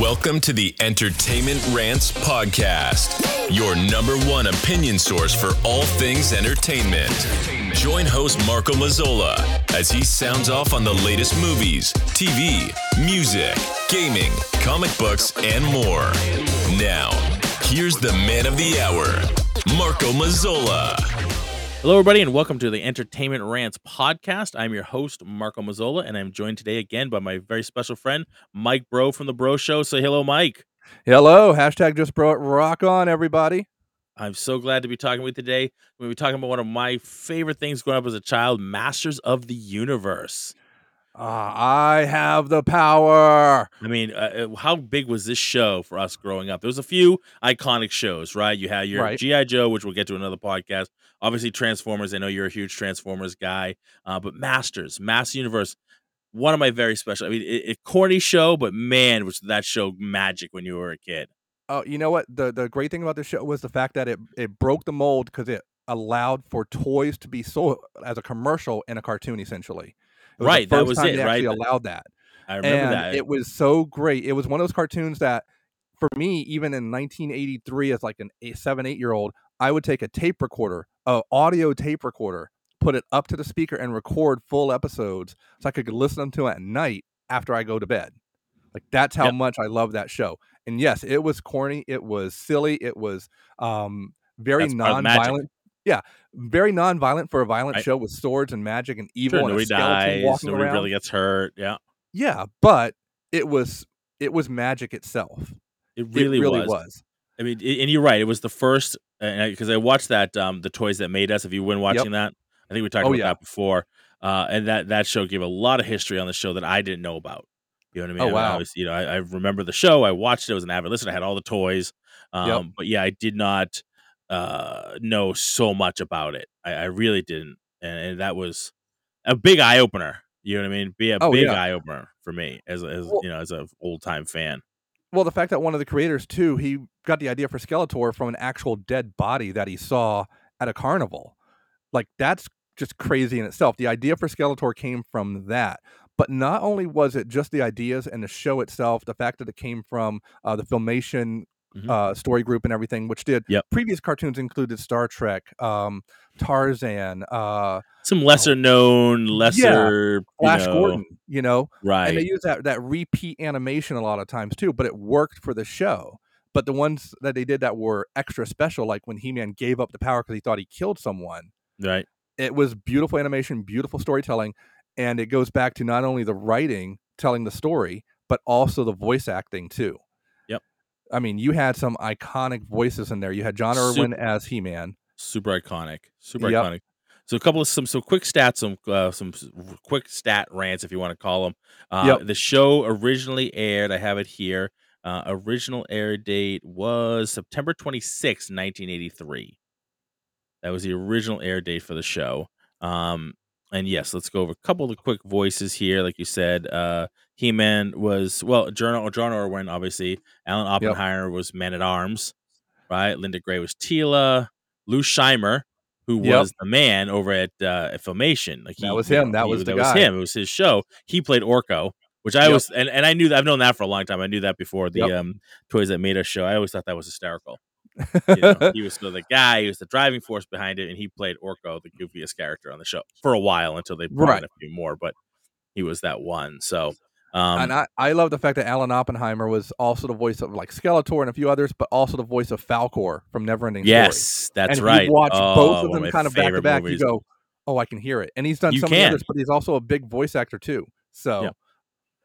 Welcome to the Entertainment Rants Podcast, your number one opinion source for all things entertainment. Join host Marco Mazzola as he sounds off on the latest movies, TV, music, gaming, comic books, and more. Now, here's the man of the hour, Marco Mazzola. Hello, everybody, and welcome to the Entertainment Rants podcast. I'm your host, Marco Mazzola, and I'm joined today again by my very special friend, Mike Bro from The Bro Show. Say hello, Mike. Hello, hashtag just bro rock on everybody. I'm so glad to be talking with you today. We'll be talking about one of my favorite things growing up as a child, Masters of the Universe. Uh, I have the power. I mean, uh, uh how big was this show for us growing up? There was a few iconic shows, right? You had your Right. GI Joe, which we'll get to another podcast. Obviously, Transformers. I know you're a huge Transformers guy, uh, but Masters, Master Universe, one of my very special. I mean, it, it corny show, but man, was that show magic when you were a kid. Oh, you know what? The the great thing about the show was the fact that it it broke the mold because it allowed for toys to be sold as a commercial in a cartoon, essentially. Right, that was it, right? actually allowed that, I remember and that. it was so great. It was one of those cartoons that, for me, even in 1983, as like an eight, seven, eight year old, I would take a tape recorder, a audio tape recorder, put it up to the speaker, and record full episodes so I could listen to it at night after I go to bed. Like that's how Yep. much I love that show. And yes, it was corny, it was silly, it was um very That's part of the magic. non-violent. Yeah, very non-violent for a violent Right. show with swords and magic and evil sure, and nobody skeleton dies, walking nobody around. really gets hurt. Yeah, Yeah, but it was it was magic itself. it It really, really was. was. I mean, and you're right. It was the first because I, watched that um, the toys that made us. If you've been watching that, I think we talked Oh, about yeah. that before. Uh, and that that show gave a lot of history on the show that I didn't know about. You know what I mean? Oh, I I wow. was, you know, I, I remember the show. I watched it. I was an avid listener. I had all the toys. Um, Yep. But yeah, I did not uh, know so much about it. I, I really didn't, and, and that was a big eye opener. You know what I mean? Be a Oh, big yeah. eye opener for me as as Well- you know as an old time fan. Well, the fact that one of the creators too, he got the idea for Skeletor from an actual dead body that he saw at a carnival. Like that's just crazy in itself. The idea for Skeletor came from that. But not only was it just the ideas and the show itself, the fact that it came from uh, the Filmation Mhm. uh, story group and everything, which did Yep. previous cartoons included Star Trek, um, Tarzan, uh, Some lesser known, lesser you Flash know, Gordon, you know, right? and they use that that repeat animation a lot of times too but it worked for the show but the ones that they did that were extra special like when he-man gave up the power because he thought he killed someone right. it was beautiful animation beautiful storytelling and it goes back to not only the writing telling the story but also the voice acting too Yep. i mean you had some iconic voices in there you had john erwin as he-man super iconic super Yep. iconic so a couple of some some quick stats some uh, some quick stat rants if you want to call them uh, Yep. the show originally aired i have it here uh, original air date was september 26 1983 that was the original air date for the show um and yes let's go over a couple of quick voices here like you said uh he-man was well john, john erwin obviously alan oppenheimer was man at arms right linda gary was teela Lou Scheimer, who Yep. was the man over at uh, at Filmation. Like That was him. That was the that guy. was him. It was his show. He played Orko, which I Yep. was and, and I knew that I've known that for a long time. I knew that before the Yep. um Toys That Made Us show. I always thought that was hysterical. You know, he was still the guy, he was the driving force behind it, and he played Orko, the goofiest character on the show for a while until they brought Right. in a few more, but he was that one. So um and I, I love the fact that Alan Oppenheimer was also the voice of like Skeletor and a few others, but also the voice of Falkor from Neverending Story. yes, that's and right. Watch Oh, both of them my kind of back to back. movies. You go, oh, I can hear it. And he's done You some can. of the others, but he's also a big voice actor too. So, Yep.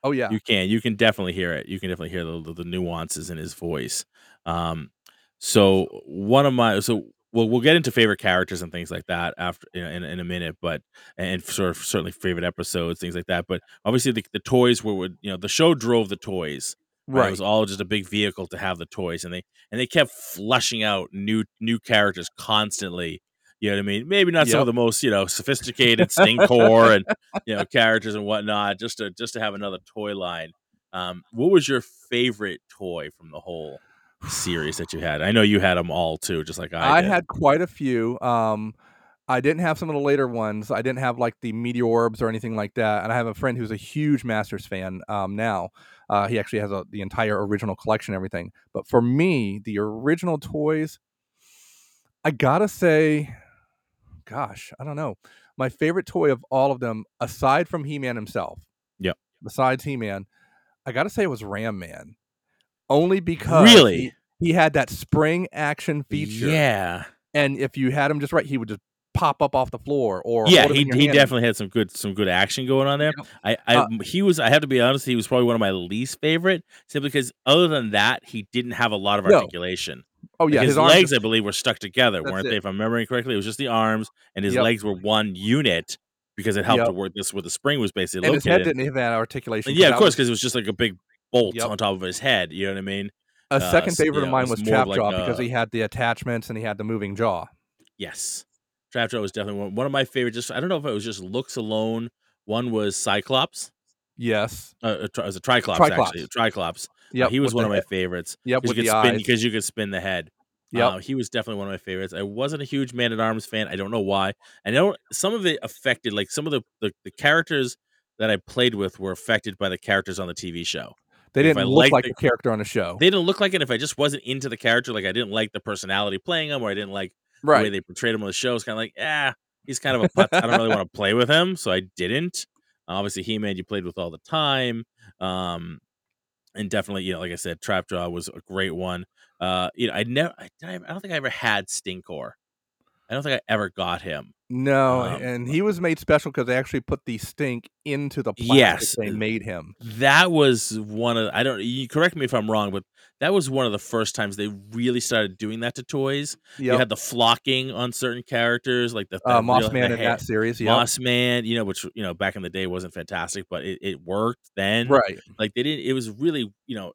Oh yeah, You can. You can definitely hear it. You can definitely hear the, the, the nuances in his voice. Um, so one of my so we'll we'll get into favorite characters and things like that after in, in, in a minute, but and sort of certainly favorite episodes, things like that. But obviously the, the toys were would you know the show drove the toys. Right. It was all just a big vehicle to have the toys, and they and they kept flushing out new new characters constantly. You know what I mean? Maybe not some of the most you know sophisticated Stinkor and you know characters and whatnot, just to just to have another toy line. Um, what was your favorite toy from the whole series that you had? I know you had them all too, just like I, I did. had quite a few. Um, I didn't have some of the later ones. I didn't have like the meteor orbs or anything like that. And I have a friend who's a huge Masters fan um, now. Uh, he actually has a, the entire original collection, and everything. But for me, the original toys, I gotta say, gosh, I don't know. My favorite toy of all of them, aside from He Man himself, Yep. besides He Man, I gotta say it was Ram Man, only because Really? he, he had that spring action feature, Yeah. and if you had him just right, he would just pop up off the floor or Yeah, he he definitely had some good some good action going on there. I, I Uh, he was I have to be honest, he was probably one of my least favorite simply because other than that, he didn't have a lot of No. articulation. Oh yeah, Like, his, his, legs, just- I believe, were stuck together, weren't it. they? If I'm remembering correctly, it was just the arms and his Yep. legs were one unit because it helped Yep. to work this where the spring was basically and his head didn't have articulation. yeah, of that course, because it was just like a big bolt Yep. on top of his head. You know what I mean? a uh, second favorite of mine was of like Trapjaw because a- he had the attachments and he had the moving jaw. Yes. Trapjaw was definitely one, one of my favorite. Just I don't know if it was just looks alone. One was Cyclops. Yes. Uh, it was a Triclops, Triclops. actually. Triclops. Uh, he was one of my head- favorites. Yep. Because With you spin eyes. because you could spin the head. Yeah, Uh, he was definitely one of my favorites. I wasn't a huge Man at Arms fan. I don't know why. I know some of it affected, like some of the, the, the characters that I played with were affected by the characters on the TV show. they didn't look like the- the character on the show. They didn't look like it. If I just wasn't into the character, like I didn't like the personality playing him, or I didn't like the way they portrayed him on the show, it's kind of like, ah, he's kind of a putz. I don't really want to play with him, so I didn't. Obviously, He Man you played with all the time. Um, and definitely, you know, like I said, Trapjaw was a great one. Uh, you know, I never, I, I I don't think I ever had Stinkor. I don't think I ever got him. No, Um, and he was made special because they actually put the stink into the plastic Yes. they made him. That was one of I don't. You correct me if I'm wrong, but that was one of the first times they really started doing that to toys. You had the flocking on certain characters, like the, uh, Moss Man in that series. Yep. Moss Man, you know, which you know back in the day wasn't fantastic, but it, it worked then. Right. Like they didn't. It was really you know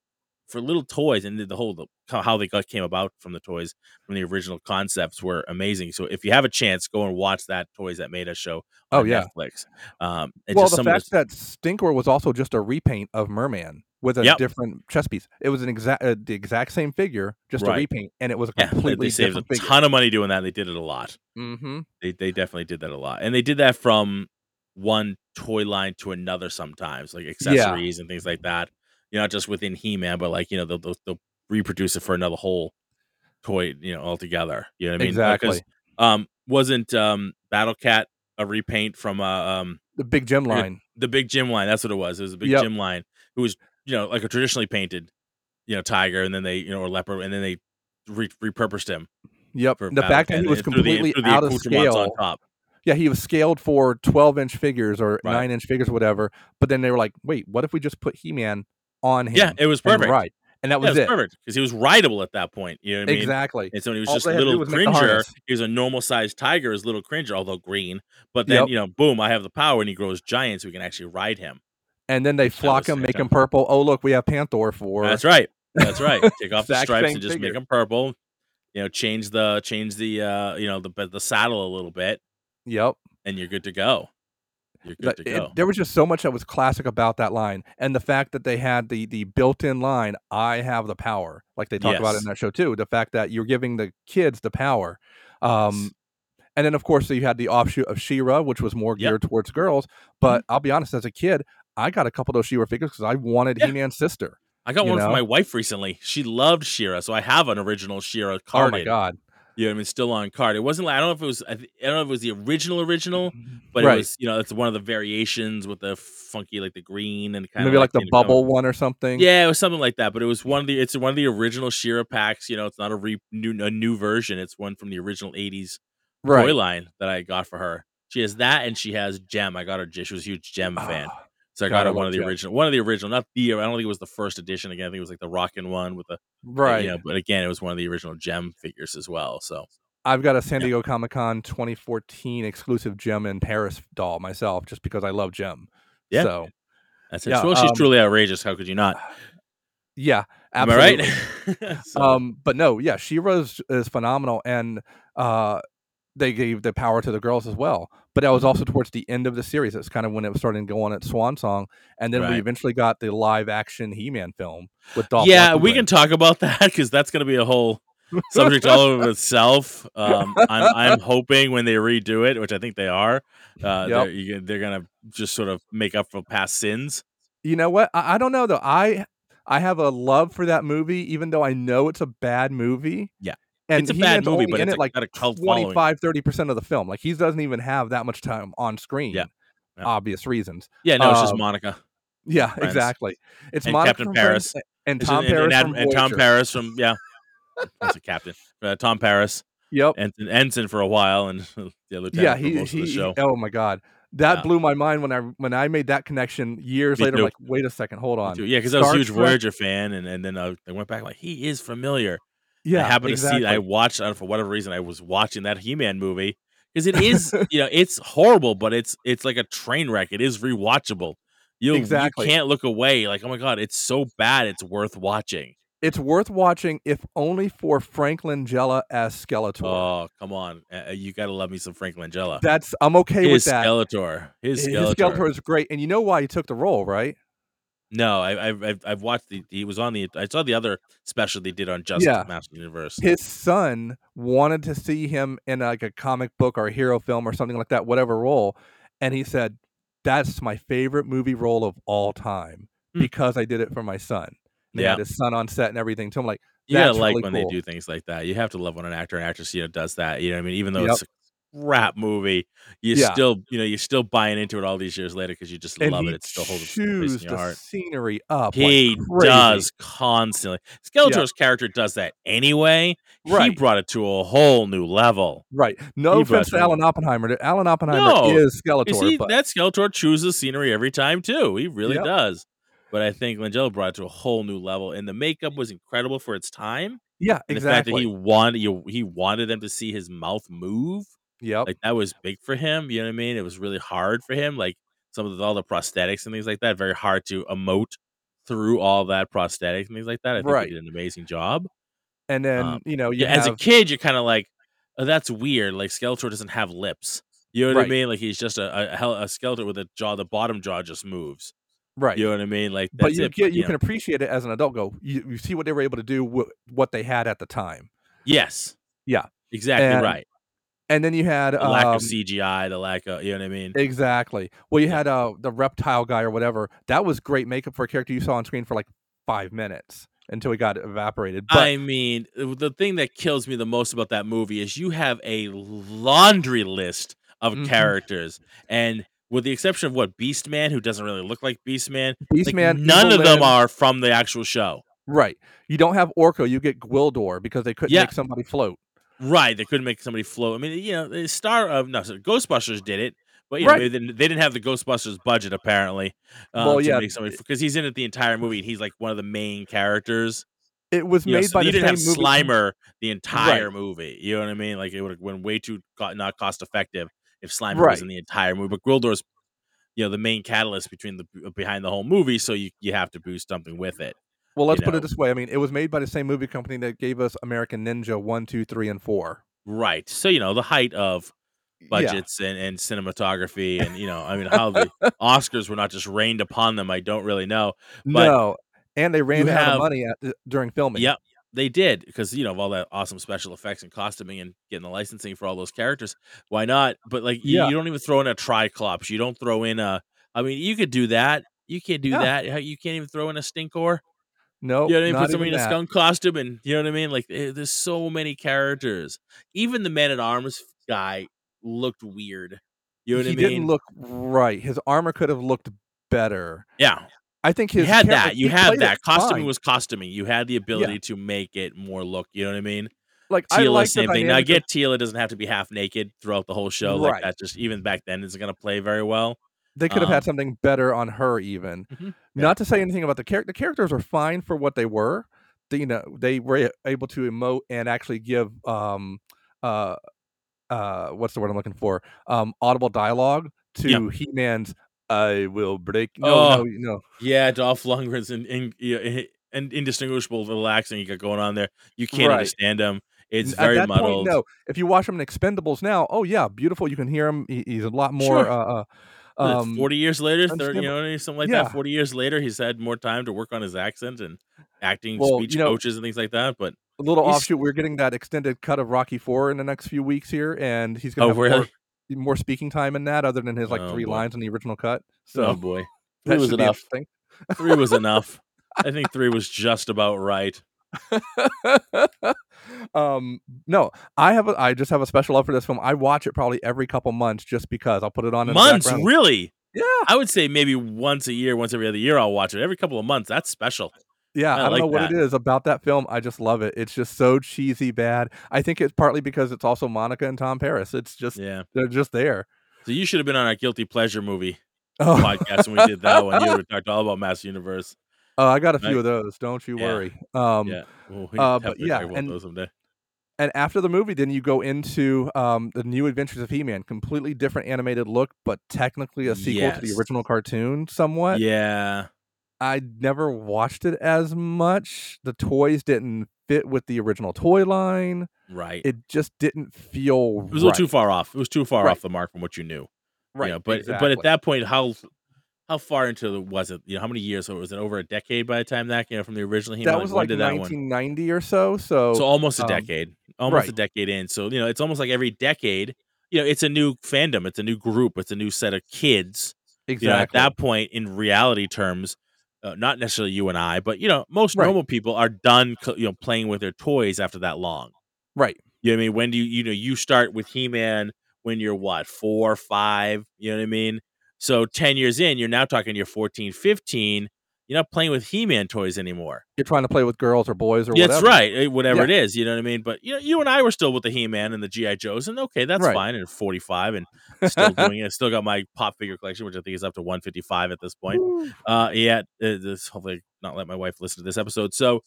for little toys and the whole the, how they got came about from the toys from the original concepts were amazing. So if you have a chance, go and watch that Toys That Made Us show. Oh, yeah. Netflix. Um, Well, just the fact that Stinkor was also just a repaint of Merman with a Yep. different chest piece. It was an exact uh, the exact same figure, just a repaint, and it was a yeah, they- completely they saved a figure. ton of money doing that. They did it a lot. mm-hmm. They they definitely did that a lot, and they did that from one toy line to another sometimes, like accessories and things like that. You know, not just within He Man, but like you know they'll, they'll they'll reproduce it for another whole toy, you know, altogether. You know what I mean? Uh, Exactly. um, wasn't um Battle Cat a repaint from uh, um The big Jim line. the big Jim line? That's what it was. It was a big Yep. Jim line who was you know like a traditionally painted, you know, tiger, and then they you know or leopard, and then they re- repurposed him Yep. The Battle fact that he was completely the out of scale. top. Yeah, he was scaled for 12 inch figures or Right. 9 inch figures or whatever. But then they were like, wait, what if we just put He Man on him? Yeah, it was and perfect. Right. And that was it it. was perfect because he was rideable at that point. You know what I mean? Exactly. And so he was All just they had to do little was make the cringer, he was a normal sized tiger, his little cringer, although green. But then, Yep. you know, boom, I have the power and he grows giant so we can actually ride him. And then they flock him, make him fantastic. purple. Oh, look, we have Panther for. That's right. That's right. Take off the stripes and just make figure. them purple. You know, change the change the uh, you know, the the saddle a little bit Yep. and you're good to go. You're good to it- go. there was just so much that was classic about that line, and the fact that they had the the built-in line, "I have the power," like they talk about it in that show too. The fact that you're giving the kids the power, um, and then of course you had the offshoot of She-Ra, which was more Yep. geared towards girls. But I'll be honest, as a kid, I got a couple of those She-Ra figures because I wanted Yeah. He-Man's sister. I got one for my wife recently. She loved She-Ra, so I have an original She-Ra card. Oh my god! You know, I mean, still on card. It wasn't like I don't know if it was. I, don't know if it was the original original, but Right. it was. You know, it's one of the variations with the funky, like the green and kind Maybe of like the you know, bubble one or something. Yeah, it was something like that. But it was one of the. It's one of the original She-Ra packs. You know, it's not a re, new a new version. It's one from the original '80s right. toy line that I got for her. She has that, and she has Jem. I got her. She was a huge Jem fan. Ah, So I got I her one of the original, one of the original, not the. I don't think it was the first edition. Again, I think it was like the rockin' one with the right. You know, but again, it was one of the original Jem figures as well. So I've got a San Yeah. Diego Comic Con 2014 exclusive Jem in Paris doll myself, just because I love Jem. Yeah. So that's it. Yeah, well, she's um, truly outrageous. How could you not? yeah, Am I right? So, Um, but no, yeah, She-Ra is, is phenomenal, and uh, they gave the power to the girls as well. But that was also Mm-hmm. towards the end of the series. It's kind of when it was starting to go on at Swan Song, and then we eventually got the live action He-Man film with Dolph. yeah, we can talk about that because that's going to be a whole subject all of itself. Um, I'm, I'm hoping when they redo it, which I think they are, uh, Yep. they're, they're going to just sort of make up for past sins. You know what? I, I don't know though. I I have a love for that movie, even though I know it's a bad movie. Yeah. And It's a bad movie, but it's it like got a cult following. 25, 30% of the film. Like he doesn't even have that much time on screen. Yeah. Yeah. Obvious reasons. Yeah, no, it's just Um, Monica. Yeah, Friends. exactly. It's And Monica Captain Paris. Friends and It's Tom and- and Paris from and Tom Paris from yeah. That's a captain. Uh, Tom Paris, Yep. And ensign for a while, and the lieutenant yeah, for he, most he, of the he- show. oh my god. That Yeah. blew my mind when I when I made that connection years Me later. too. Like, wait a second, hold on. Yeah, because I was a huge Voyager fan, and, and then I, I went back like he is familiar. Yeah, I happened exactly. to see. I watched uh, for whatever reason. I was watching that He-Man movie because it is, you know, it's horrible, but it's it's like a train wreck. It is rewatchable. You Exactly. you can't look away. Like, oh my god, it's so bad. It's worth watching. it's worth watching if only for Franklin Langella as Skeletor. Oh, come on, uh, you gotta love me some Franklin Langella. That's I'm okay His with that. Skeletor. His His Skeletor. Skeletor is great, and you know why he took the role, right? No, I, I've I've I've watched the. He was on the. I saw the other special they did on Justice Yeah. Master Universe. His son wanted to see him in like a comic book or a hero film or something like that, whatever role, and he said, "That's my favorite movie role of all time Hmm. because I did it for my son." They Yeah. had his son on set and everything. So I'm like, You gotta That's like really when cool. they do things like that. You have to love when an actor and actress, you know, does that. You know what I mean? Even though Yep. it's crap movie, you Yeah. still, you know, you're still buying into it all these years later because you just and love it. It still holds a place in your the heart. scenery up. He like does constantly. Skeletor's character does that anyway. He brought it to a whole new level. Right. No He offense to Alan Oppenheimer. Alan Oppenheimer No, is Skeletor, see, but that Skeletor chooses scenery every time too. He really Yep. does. But I think Langella brought it to a whole new level, and the makeup was incredible for its time. yeah, And the fact that he wanted you, he wanted them to see his mouth move. Yep. Like that was big for him. You know what I mean? It was really hard for him. Like some of the, all the prosthetics and things like that. Very hard to emote through all that prosthetics and things like that. I think Right. he did an amazing job. and then um, you know you Yeah, as a kid, you're kind of like, oh, that's weird. Like Skeletor doesn't have lips. You know what I mean? Like he's just a, a hell- a skeleton with a jaw. The bottom jaw just moves. right. You know what I mean? Like but you it. get you know. can appreciate it as an adult. Go you, you see what they were able to do with what they had at the time, yes. Yeah. Exactly And right. And then you had The lack um, of CGI, the lack of you know what I mean? exactly. Well, you had uh the reptile guy or whatever. That was great makeup for a character you saw on screen for like five minutes until he got evaporated. But I mean, the thing that kills me the most about that movie is you have a laundry list of Mhm. characters, and with the exception of what Beast Man, who doesn't really look like Beastman, like, Beastman, none of them are from the actual show. right. You don't have Orko. You get Gwildor because they couldn't Yeah. make somebody float. Right? They couldn't make somebody float. I mean, you know, the Star of no, so Ghostbusters did it. But you know, Right. they, didn't, they didn't have the Ghostbusters budget apparently. Um, Well, yeah, because he's in it the entire movie and he's like one of the main characters. It was You know, made so by you the didn't same have movie. Slimer the entire movie. You know what I mean? Like it would have been way too co- not cost effective if Slimer was in the entire movie. But Gwildor's, you know, the main catalyst between the behind the whole movie, so you you have to boost something with it. Well, let's you put know. it this way. I mean, it was made by the same movie company that gave us American Ninja one, two, three, and four. Right. So you know the height of Yeah. budgets and, and cinematography and you know I mean how the Oscars were not just rained upon them. I don't really know. But no, and they ran you out have- of money at, during filming. Yep, they did because you know of all that awesome special effects and costuming and getting the licensing for all those characters. Why not? But like you, Yeah. you don't even throw in a Triclops. You don't throw in a. I mean, you could do that. You can't do Yeah. that. You can't even throw in a stinkor. No, You know what I mean? Put somebody in a that. skunk costume, and you know what I mean. Like eh, there's so many characters. Even the Man at Arms guy looked weird. You know what he I mean? He didn't look right. His armor could have looked better. yeah, I think you had that. You had that. Costuming fine. was costuming. You had the ability to make it more look. You know what I mean? like I like same thing. Now, I dynamic of- get Teela doesn't have to be half naked throughout the whole show. Like Right. that, just even back then, isn't going to play very well. They could have um, had something better on her, even. Mhm. Yeah. Not to say anything about the character. The characters are fine for what they were. They, you know, they were able to emote and actually give um uh uh what's the word I'm looking for? Um audible dialogue to Yeah. He-Man's "I will break." No, Oh. no, no. Yeah, Dolph Lundgren's in, in, yeah, and indistinguishable with the accent you got going on there. You can't Right. understand him. It's At very that muddled. point, no. If you watch him in Expendables now, oh yeah, beautiful. You can hear him. He, he's a lot more. Sure. Uh, uh, um, Forty years later, thirty, you know, something like Yeah. that. Forty years later, he's had more time to work on his accent and acting, Well, speech you know- coaches, and things like that. But a little offshoot. We're getting that extended cut of Rocky Four in the next few weeks here, and he's gonna oh, have more, really? more speaking time in that, other than his like Oh, three boy. lines in the original cut. So oh boy, that was enough. three was enough. I think three was just about right. um, no, I have a, I just have a special love for this film. I watch it probably every couple months just because I'll put it on Months, really? Yeah, I would say maybe once a year, once every other year, I'll watch it. Every couple of months, that's special. yeah. I I, don't like know what that. it is about that film. I just love it. It's just so cheesy bad. I think it's partly because it's also Monica and Tom Paris. It's just Yeah. they're just there. So you should have been on our guilty pleasure movie Oh, podcast when we did that one. You would have talked all about Mass Universe. Oh, I got a Right. few of those. Don't you Yeah. worry. Um, Yeah. Well, we uh, but yeah, and- and after the movie, then you go into um, the New Adventures of He-Man. Completely different animated look, but technically a sequel to the original cartoon. Somewhat. Yeah. I never watched it as much. The toys didn't fit with the original toy line. Right. It just didn't feel It was a little too far off. It was too far Right. off the mark from what you knew. right. You know, but but at that point, how how far into the was it? You know, how many years? So was it over a decade by the time that you know from the original? He-Man? that was like that one? 1990 or so. So, So almost a um, decade, almost a decade in. So you know, it's almost like every decade. You know, it's a new fandom. It's a new group. It's a new set of kids. exactly. You know, at that point, in reality terms, uh, not necessarily you and I, but you know, most Right. normal people are done. You know, playing with their toys after that long. right. You know what I mean? When do you, you know, you start with He Man when you're what, four, five? You know what I mean? So 10 years in, you're now talking you're 14, 15. You're not playing with He Man toys anymore. You're trying to play with girls or boys or Yeah, whatever. that's right. eh, Whatever Yeah. it is, you know what I mean? But you know, you and I were still with the He Man and the G.I. Joes, and okay, that's Right. fine. And 45 and still doing it. Still got my pop figure collection, which I think is up to 155 at this point. Uh yeah, uh, this hopefully not let my wife listen to this episode. So,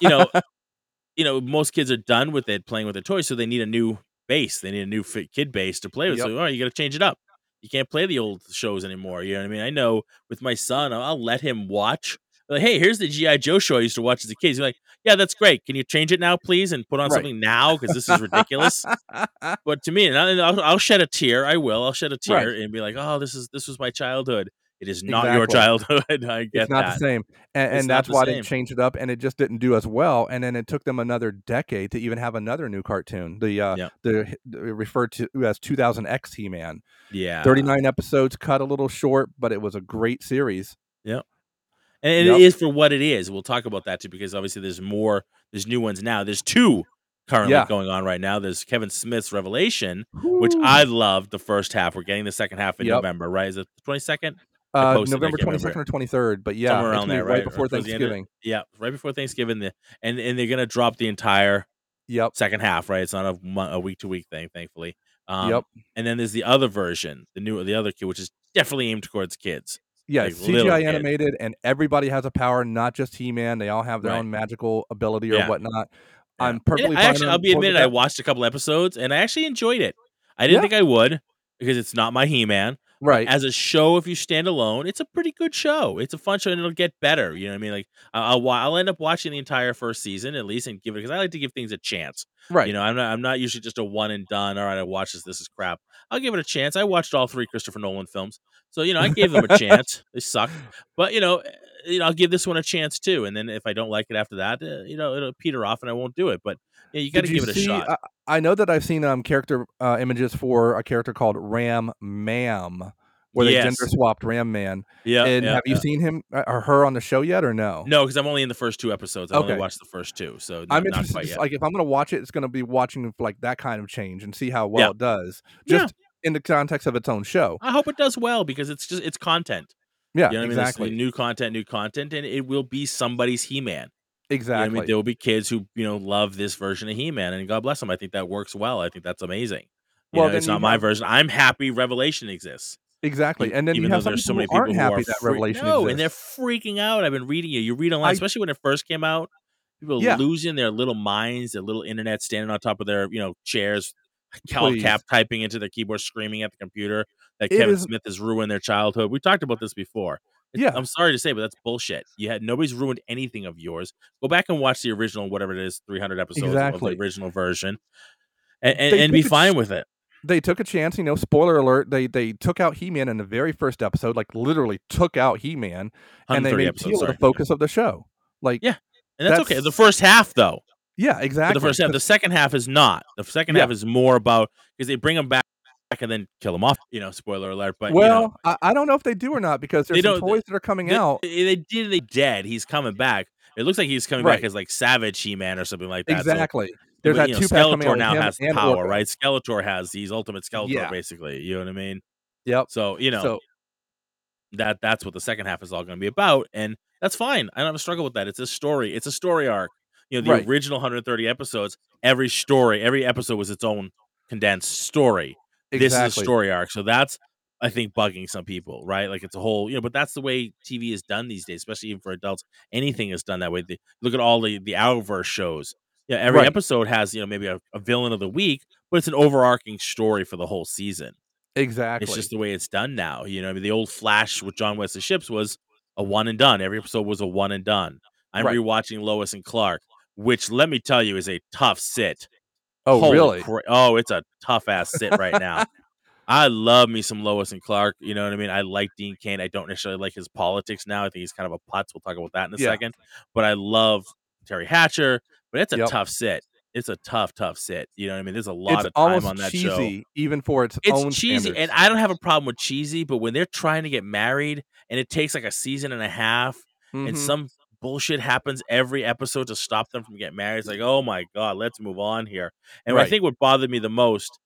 you know, you know, most kids are done with it playing with their toys, so they need a new base. They need a new fit kid base to play with. Yep. So, oh, you got to change it up. You can't play the old shows anymore. You know what I mean? I know with my son, I'll- I'll let him watch. Like, hey, here's the GI Joe show I used to watch as a kid. He's like, yeah, that's great. Can you change it now, please, and put on Right. something now because this is ridiculous. but to me, and I- and I'll, I'll shed a tear. I will. I'll shed a tear Right. and be like, oh, this is this was my childhood. It is not your childhood. I get it's not that. the same, and, and that's the why same. they changed it up, and it just didn't do as well. And then it took them another decade to even have another new cartoon. The uh, Yeah. the, the referred to as 2000X He Man. Yeah. 39 episodes, cut a little short, but it was a great series. Yeah, and Yep. it is for what it is. We'll talk about that too, because obviously there's more. There's new ones now. There's two currently Yeah. going on right now. There's Kevin Smith's Revelation, which I loved the first half. We're getting the second half in Yep. November, right? Is it the 22nd? Uh, posted it, I November 22nd or 23rd, but yeah, Somewhere around right right? Before the of- Thanksgiving. Yeah, right before Thanksgiving. The, and and they're gonna drop the entire Yep, second half, right? It's not a a week to week thing, thankfully. Um, yep, And then there's the other version, the new, the other kid, which is definitely aimed towards kids. yeah. like CGI animated, and everybody has a power, not just He Man. They all have their Right. own magical ability or Yeah. whatnot. Yeah. I'm perfectly. I actually, I'll be admitted, I watched a couple episodes and I actually enjoyed it. I didn't Yeah. think I would because it's not my He Man. Right. As a show, if you stand alone, it's a pretty good show. It's a fun show and it'll get better. You know what I mean? Like I'll, I'll end up watching the entire first season at least and give it because I like to give things a chance. right. You know, I'm not I'm not usually just a one and done. All right, I watched this. This is crap. I'll give it a chance. I watched all three Christopher Nolan films, so you know I gave them a chance. They suck, but you know, you know I'll give this one a chance too. And then if I don't like it after that, uh, you know it'll peter off and I won't do it. But yeah, you got to give it a see- shot. I, I know that I've seen um character uh, images for a character called Ram Ma'am, where they gender swapped Ram Man. yeah, and yeah, have you yeah. seen him uh, or her on the show yet, or no? No, because I'm only in the first two episodes. I only watched the first two, so not, I'm not interested. quite yet. like if I'm gonna watch it, it's gonna be watching for, like that kind of change and see how well Yeah. it does, just in the context of its own show. I hope it does well because it's just it's content. Yeah, You know what I mean? Exactly, new content, new content, and it will be somebody's He-Man. You know exactly. I mean? There will be kids who you know love this version of He-Man, and God bless them. I think that works well. I think that's amazing. You Well, know, it's not my have- version. I'm happy Revelation exists. Exactly, and then even you have there's so people many who aren't people who happy are that Revelation no, exists. and they're freaking out. I've been reading it. You read online, I- especially when it first came out. People Yeah. losing their little minds, their little internet, standing on top of their you know chairs, cal cap typing into their keyboard, screaming at the computer that Kevin is- Smith has ruined their childhood. We talked about this before. It's- Yeah. I'm sorry to say, but that's bullshit. You had nobody's ruined anything of yours. Go back and watch the original, whatever it is, 300 episodes of the original version, and, and, and be fine ch- with it. they took a chance. You know, spoiler alert. They they took out He Man in the very first episode, like literally took out He Man, and they made episodes. The focus of the show. Like, Yeah, and that's, okay. The first half, though, yeah, for exactly. the first half. The second half is not. The second Yeah. half is more about because they bring them back and then kill him off. You know, spoiler alert. But well, you know, I, I don't know if they do or not because there's some toys that are coming they, out. they did. They dead. He's coming back. It looks like he's coming Right. back as like Savage He-Man or something like that. So- Exactly. There's but, that know, two pack Skeletor now has the power, right? Skeletor has these ultimate Skeletor, Yeah. basically. You know what I mean? Yep. So you know So that that's what the second half is all going to be about, and that's fine. I don't have a struggle with that. It's a story. It's a story arc. You know, the Right. original 130 episodes. Every story, every episode was its own condensed story. This is a story arc, so that's I think bugging some people, right? Like it's a whole, you know, but that's the way TV is done these days, especially even for adults. Anything is done that way. The, look at all the the Arrowverse shows. Yeah, every Right. episode has you know maybe a, a villain of the week, but it's an overarching story for the whole season. Exactly. It's just the way it's done now. You know, I mean, the old Flash with John Wesley Shipp was a one and done. Every episode was a one and done. I'm Right. rewatching Lois and Clark, which let me tell you is a tough sit. Oh, Holy really? cra- oh, it's a tough ass sit right now. I love me some Lois and Clark. You know what I mean? I like Dean Cain. I don't necessarily like his politics now. I think he's kind of a putz. We'll talk about that in a Yeah. second. But I love Teri Hatcher. But it's a Yep. tough sit. It's a tough, tough sit. You know what I mean? There's a lot It's of time on that show even for its, it's own cheesy standards. and i don't have a problem with cheesy but when they're trying to get married and it takes like a season and a half and Mhm. some bullshit happens every episode to stop them from getting married it's like oh my god let's move on here and i think what bothered me the most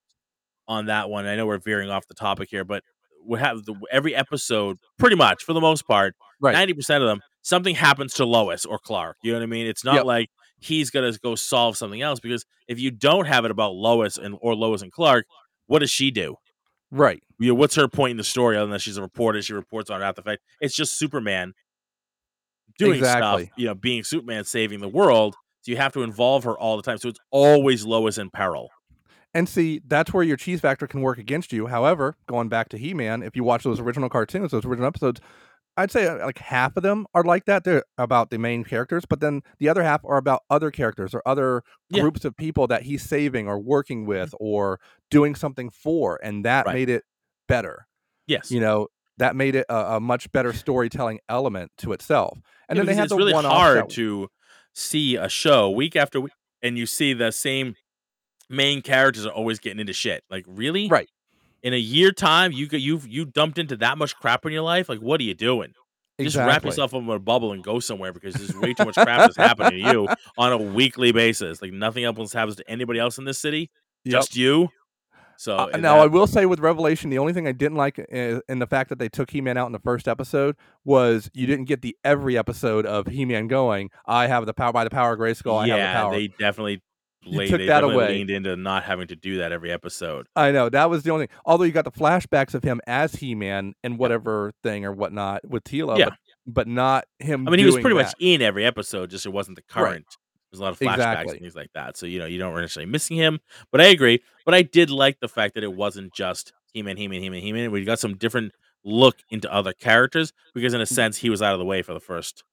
on that one i know we're veering off the topic here but we have the, every episode pretty much for the most part Right. 90% of them something happens to lois or clark you know what i mean it's not Yep. like he's gonna go solve something else because if you don't have it about lois and or lois and clark what does she do right. you know, what's her point in the story other than she's a reporter? She reports on it after the fact. It's just Superman doing Exactly. stuff, you know, being Superman, saving the world. So you have to involve her all the time. So it's always Lois in peril. And see, that's where your cheese factor can work against you. However, going back to He Man, if you watch those original cartoons, those original episodes, I'd say uh, like half of them are like that. They're about the main characters, but then the other half are about other characters or other Yeah. groups of people that he's saving or working with or doing something for. And that Right. made it better. Yes. You know, that made it a, a much better storytelling element to itself. And Yeah, then they had it's the really hard to see a show week after week and you see the same main characters are always getting into shit. Like, really? Right. In a year time, you you've you dumped into that much crap in your life. Like, what are you doing? Just wrap yourself up in a bubble and go somewhere because there's way too much crap that's happening to you on a weekly basis. Like nothing else happens to anybody else in this city, Yep. just you. So Uh, now, I will say with Revelation, the only thing I didn't like in the fact that they took He Man out in the first episode was you didn't get the every episode of He Man going, I have the power by the power of Grayskull, I have the yeah, power. they definitely laid, took they that away. leaned into not having to do that every episode. I know, that was the only Although you got the flashbacks of him as He Man and whatever thing or whatnot with Teela, Yeah. but, but not him I mean, he was pretty that. much in every episode, just it wasn't the Right. There's a lot of flashbacks Exactly. and things like that. So, you know, you don't necessarily missing him. But I agree. But I did like the fact that it wasn't just He-Man, He-Man, He-Man, He-Man. We got some different look into other characters because in Mm. a sense he was out of the way for the first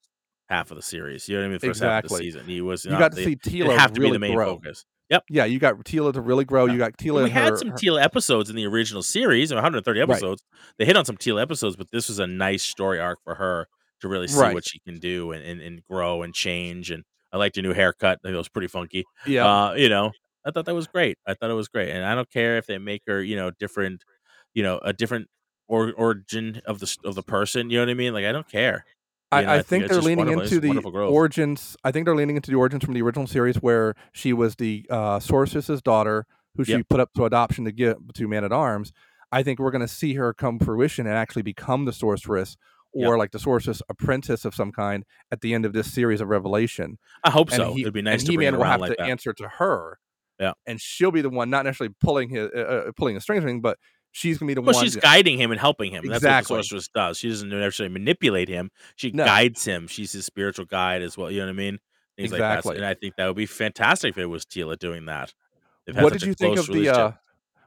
half of the series. You know what I mean? The first half of the Exactly. season. He was You got to see Teela have to really be the main grow. focus. Yep. Yeah, you got Teela to really grow. Yeah. You got Teela we and had her, some her- Teela episodes in the original series, 130 episodes. They hit on some Teela episodes, but this was a nice story arc for her to really see Right. what she can do and, and, and grow and change. And I liked her new haircut. I think it was pretty funky. yeah, Uh, you know, I thought that was great. I thought it was great. And I don't care if they make her, you know, different, you know, a different or, origin of the of the person. You know what I mean? Like I don't care. You know, I, I I think think they're leaning into the origins. I think they're leaning into the origins from the original series where she was the uh, sorceress's daughter who she Yep. put up to adoption to give to Man at Arms. I think we're going to see her come fruition and actually become the sorceress or like the sorceress apprentice of some kind at the end of this series of Revelation. I hope And so. he- It'd be nice and He-Man will have like to that. answer to her. Yeah. and she'll be the one, not necessarily pulling his uh, uh, pulling the strings, but she's going to be the one. Well, one. she's guiding him and helping him. That's Exactly. what the sorceress does. She doesn't necessarily manipulate him. She No. guides him. She's his spiritual guide as well. You know what I mean? Things like that. Exactly. And I think that would be fantastic if it was Teela doing that. What did you think of the uh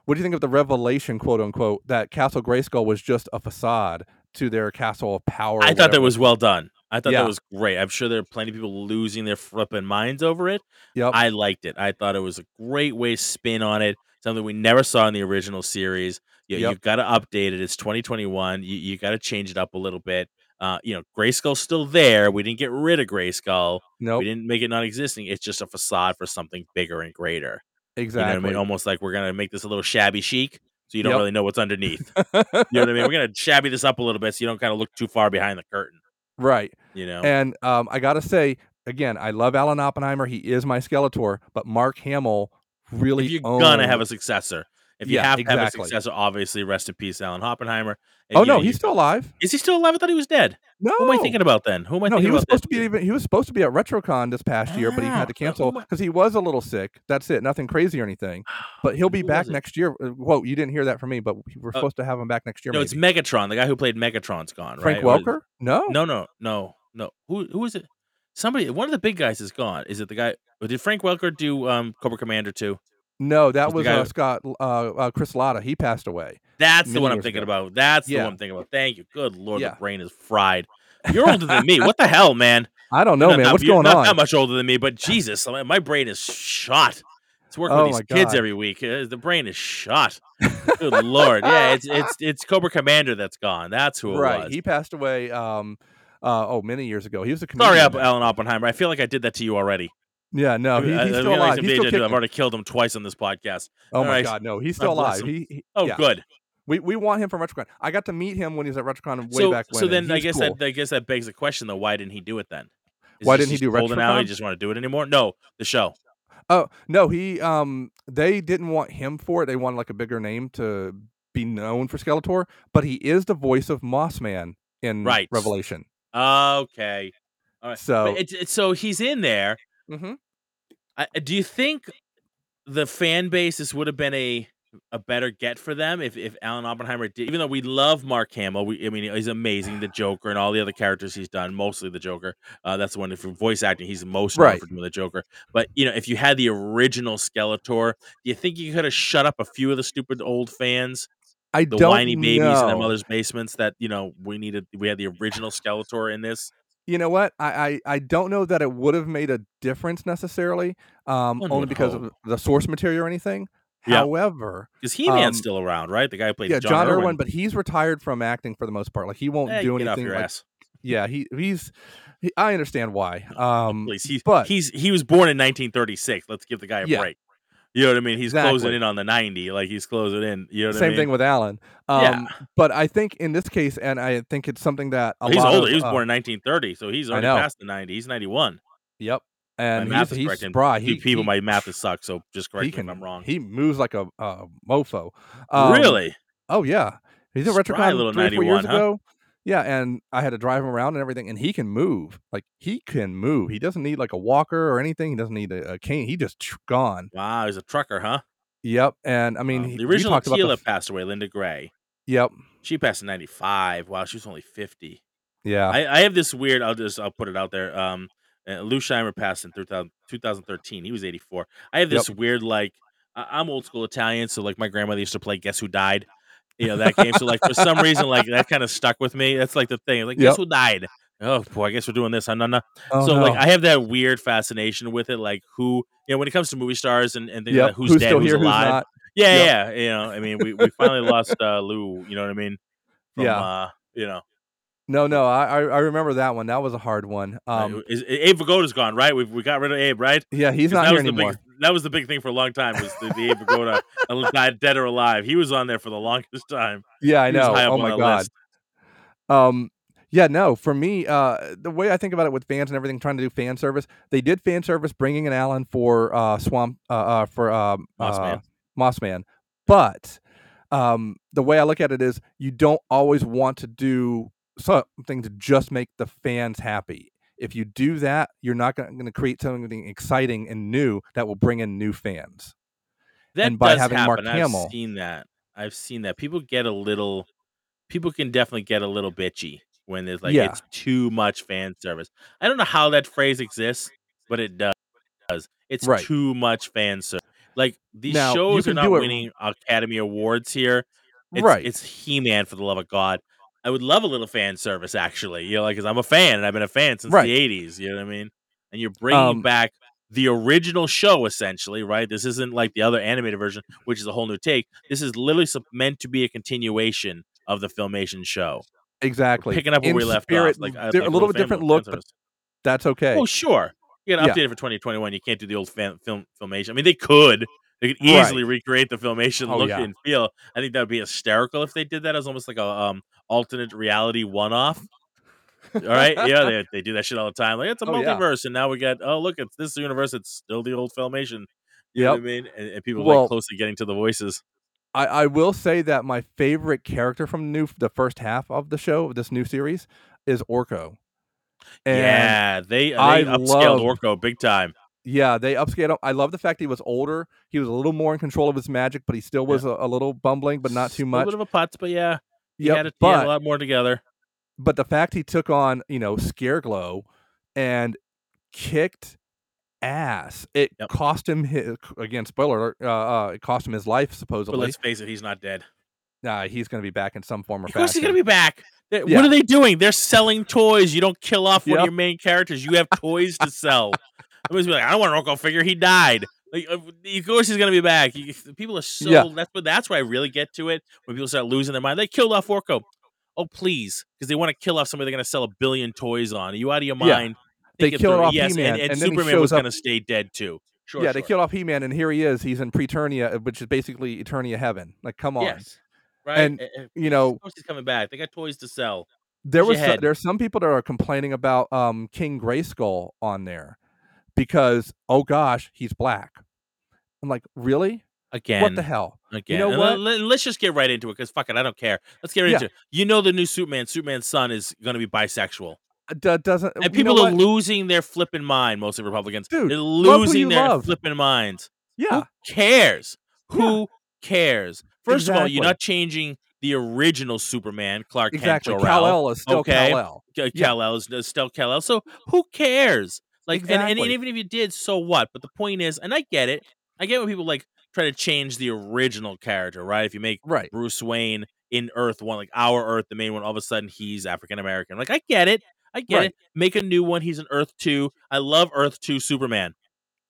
what do you think of the revelation quote unquote that castle grayskull was just a facade to their castle of power I thought that was well done. I thought Yeah. that was great. I'm sure there are plenty of people losing their flipping minds over it. yep I liked it. I thought it was a great way to spin on it. Something we never saw in the original series. You, Yep. You've got to update it. It's 2021. You, you got to change it up a little bit. Uh, you know, Grayskull's still there. We didn't get rid of Grayskull. nope We didn't make it non-existing. It's just a facade for something bigger and greater. You know exactly I mean? Almost like we're gonna make this a little shabby chic. So you don't Yep. really know what's underneath. You know what I mean? We're gonna shabby this up a little bit so you don't kind of look too far behind the curtain. right. You know? And um, I gotta say again, I love Alan Oppenheimer. He is my Skeletor, but Mark Hamill really if you're gonna have a successor, if you Yeah, have to have a successor, obviously rest in peace, Alan Oppenheimer. And, Oh you know, no, you- he's still alive. is he still alive? I thought he was dead. No, Who am I thinking about then? Who am I no, thinking he was about? supposed to be even. He was supposed to be at RetroCon this past year, but he Ah, had to uh, cancel who am I- because he was a little sick. That's it. Nothing crazy or anything. But he'll be back next year. Uh, Whoa, you didn't hear that from me, but we we're Uh, supposed to have him back next year. No, it's. Megatron. The guy who played Megatron's gone. Frank right? Welker. No, No, no, no, no. Who who is it? Somebody. One of the big guys is gone. Is it the guy? Did Frank Welker do um Cobra Commander too? No, that Was was uh, Scott uh, uh, Chris Latta. He passed away. That's the one I'm thinking ago. about. That's the one I'm thinking about. Thank you. Good lord, Yeah. the brain is fried. You're older than me. What the hell, man? I don't know, Not man. What's going not on? that much older than me, but Jesus, my- brain is shot. It's working Oh with these kids God. every week. Uh, The brain is shot. Good lord. Yeah, it's it's it's Cobra Commander that's gone. That's who it right. was. He passed away. Um, uh, oh, many years ago. He was a comedian. Sorry, Alan Oppenheimer. I feel like I did that to you already. Yeah, no, he, he's still alive. He's still I've already killed him twice on this podcast. Oh my Alright. god, no, he's still alive. He, he Oh, yeah. good. We we want him from RetroCon. I got to meet him when he was at RetroCon way So, back when. so then I guess cool. that I guess that begs the question though. Why didn't he do it then? Is Why didn't he do older now? He just want to do it anymore? No, the show. Oh no, he um they didn't want him for it. They wanted like a bigger name to be known for Skeletor, but he is the voice of Mossman in Right. Revelation. Okay. All right. So But it's, it's so he's in there. Mhm. I, do you think the fan base this would have been a a better get for them if if Alan Oppenheimer did? Even though we love Mark Hamill, we I mean he's amazing, the Joker and all the other characters he's done, mostly the Joker. Uh, that's the one for voice acting. He's most known Right. for the Joker. But you know, if you had the original Skeletor, do you think you could have shut up a few of the stupid old fans, I the whiny babies in their mother's basements? That you know we needed. We had the original Skeletor in this. You know what? I, I, I don't know that it would have made a difference necessarily, um, One only would because hope. of the source material or anything. Yeah. However, is He Man's Um, still around, right? The guy who played yeah, John, John, Erwin. Erwin, but he's retired from acting for the most part. Like he won't Eh, do anything. your Like, ass. yeah, he he's. He, I understand why. Um, Please, he, but- he's he was born in 1936. Let's give the guy a Yeah. break. You know what I mean? He's closing in on the 90, like he's closing in. You know what I mean? same thing with Alan. Um, Yeah. But I think in this case, and I think it's something that a he's lot older. of, he was uh, born in 1930, so he's already past the 90. He's 91. Yep, My and math he's, is he's correct. spry. He, people, he, my math is suck, so just correct he me if I'm wrong. He moves like a, mofo. Um, really? Oh yeah, he's a RetroCon little three or 91, years huh? ago. Yeah, and I had to drive him around and everything, and he can move. Like he can move. He doesn't need like a walker or anything. He doesn't need a, a cane. He just gone. Wow, he's a trucker, huh? Yep. And I mean, he, the original the f- passed away, Linda Gary. Yep. She passed in 95. Wow, she was only 50. Yeah. I, I have this weird. I'll just I'll put it out there. Um, uh, Lou Scheimer passed in 2000, 2013. He was 84. I have Yep. this weird like I, I'm old school Italian, so like my grandmother used to play Guess Who Died. You know that game. So like for some reason like that kind of stuck with me. That's like the thing. Like Yep. Guess Who Died. Oh boy, I guess we're doing this. I'm not. Oh, so like. I have that weird fascination with it. Like who you know when it comes to movie stars and, and things Yep. like who's, who's dead, who's here? alive. Who's? Yeah, Yep. yeah. You know, I mean, we, we finally lost uh, Lou. You know what I mean? From, Yeah. Uh, you know, No, no. I I remember that one. That was a hard one. um, is, Abe Vigoda's gone, right? We we got rid of Abe, right? Yeah, he's not here anymore. Big, that was the big thing for a long time. Was the, the Abe Vigoda uh, died dead or alive? He was on there for the longest time. Yeah, I know. Oh my god. list. Um, yeah, no, for me, uh, the way I think about it with fans and everything, trying to do fan service, they did fan service bringing in Alan for uh, Swamp uh, uh, for um, Moss uh, Man. Mossman, but um, the way I look at it is, you don't always want to do something to just make the fans happy. If you do that, you're not going to create something exciting and new that will bring in new fans. That and by does having Mark happen. I've Hamill- seen that. I've seen that. People get a little. People can definitely get a little bitchy when there's like Yeah. it's too much fan service. I don't know how that phrase exists, but it does. It's Right. too much fan service. Like these Now, shows are not winning Academy Awards here. It's, right. It's He Man for the love of God. I would love a little fan service, actually. You know, like because I'm a fan and I've been a fan since Right. the '80s. You know what I mean? And you're bringing Um, back the original show, essentially, right? This isn't like the other animated version, which is a whole new take. This is literally meant to be a continuation of the filmation show. exactly. Picking up where In we left spirit, off, like like a little bit different look, but that's okay. Oh, sure. You got to Yeah. it for 2021. You can't do the old fan, film filmation. I mean, they could, They could Right. easily recreate the filmation Oh, look yeah. and feel. I think that would be hysterical if they did that as almost like a um alternate reality one off. All right, yeah, they, they do that shit all the time. Like it's a Oh, yeah. multiverse, and now we got oh look, it's this universe. It's still the old filmation. You know what I mean? And, and people Well- like closely getting to the voices. I, I will say that my favorite character from the new the first half of the show, this new series, is Orko. And yeah, they uh, they I upscaled love- Orko big time. Yeah, they upscaled him. I love the fact he was older. He was a little more in control of his magic, but he still was a, a little bumbling, but not too much. A little bit of a putz, but yeah, he, Yep, had, it, he had a lot more together. but the fact he took on, you know, Scareglow and kicked ass, it Yep. cost him his again. Spoiler: alert, uh, uh, it cost him his life supposedly. But let's face it, he's not dead. Nah, he's going to be back in some form or Of course, fashion. he's gonna be back. They- Yeah. What are they doing? They're selling toys. You don't kill off one of your main characters. You have toys to sell. Everybody's be like, I don't want a Rocco figure. He died. Like, of course he's gonna be back. You- People are so. Yeah. That's what. That's where I really get to it. When people start losing their mind, they killed off Orko. Oh please, because they want to kill off somebody they're gonna sell a billion toys on. Are you out of your Yeah. mind? They killed off yes, He-Man, and, and, and Superman was up- gonna stay dead too. Sure, yeah, they killed off He-Man, and here he is. He's in Preternia, uh, which is basically Eternia heaven. Like, come on. Yes, right. And, eh, you know- of course he's coming back. They got toys to sell. There was your so- head. there's some people that are complaining about um King Grayskull on there because oh gosh, he's black. I'm like, really? Again, What the hell? Again, You know and what? Let, us just get right into it because fuck it, I don't care. Let's get right Yeah. into it. You know the new Superman, Superman's son is going to be bisexual, Uh, d- doesn't and you people are what? losing their flipping mind. Mostly Republicans, Dude, they're losing their love. flipping minds. Yeah, Who cares? Yeah. Who cares? First of all, you're not changing the original Superman, Clark exactly. Kent, Kal. El is still okay. Kal El. Yeah. Kal-El is is still Kal-El. So who cares? Like, and, and, and even if you did, so what? But the point is, and I get it. I get when people like try to change the original character, right? If you make Right. Bruce Wayne in Earth One, like our Earth, the main one, all of a sudden he's African American. Like I get it. I get Right. it. Make a new one. He's an Earth Two. I love Earth Two Superman.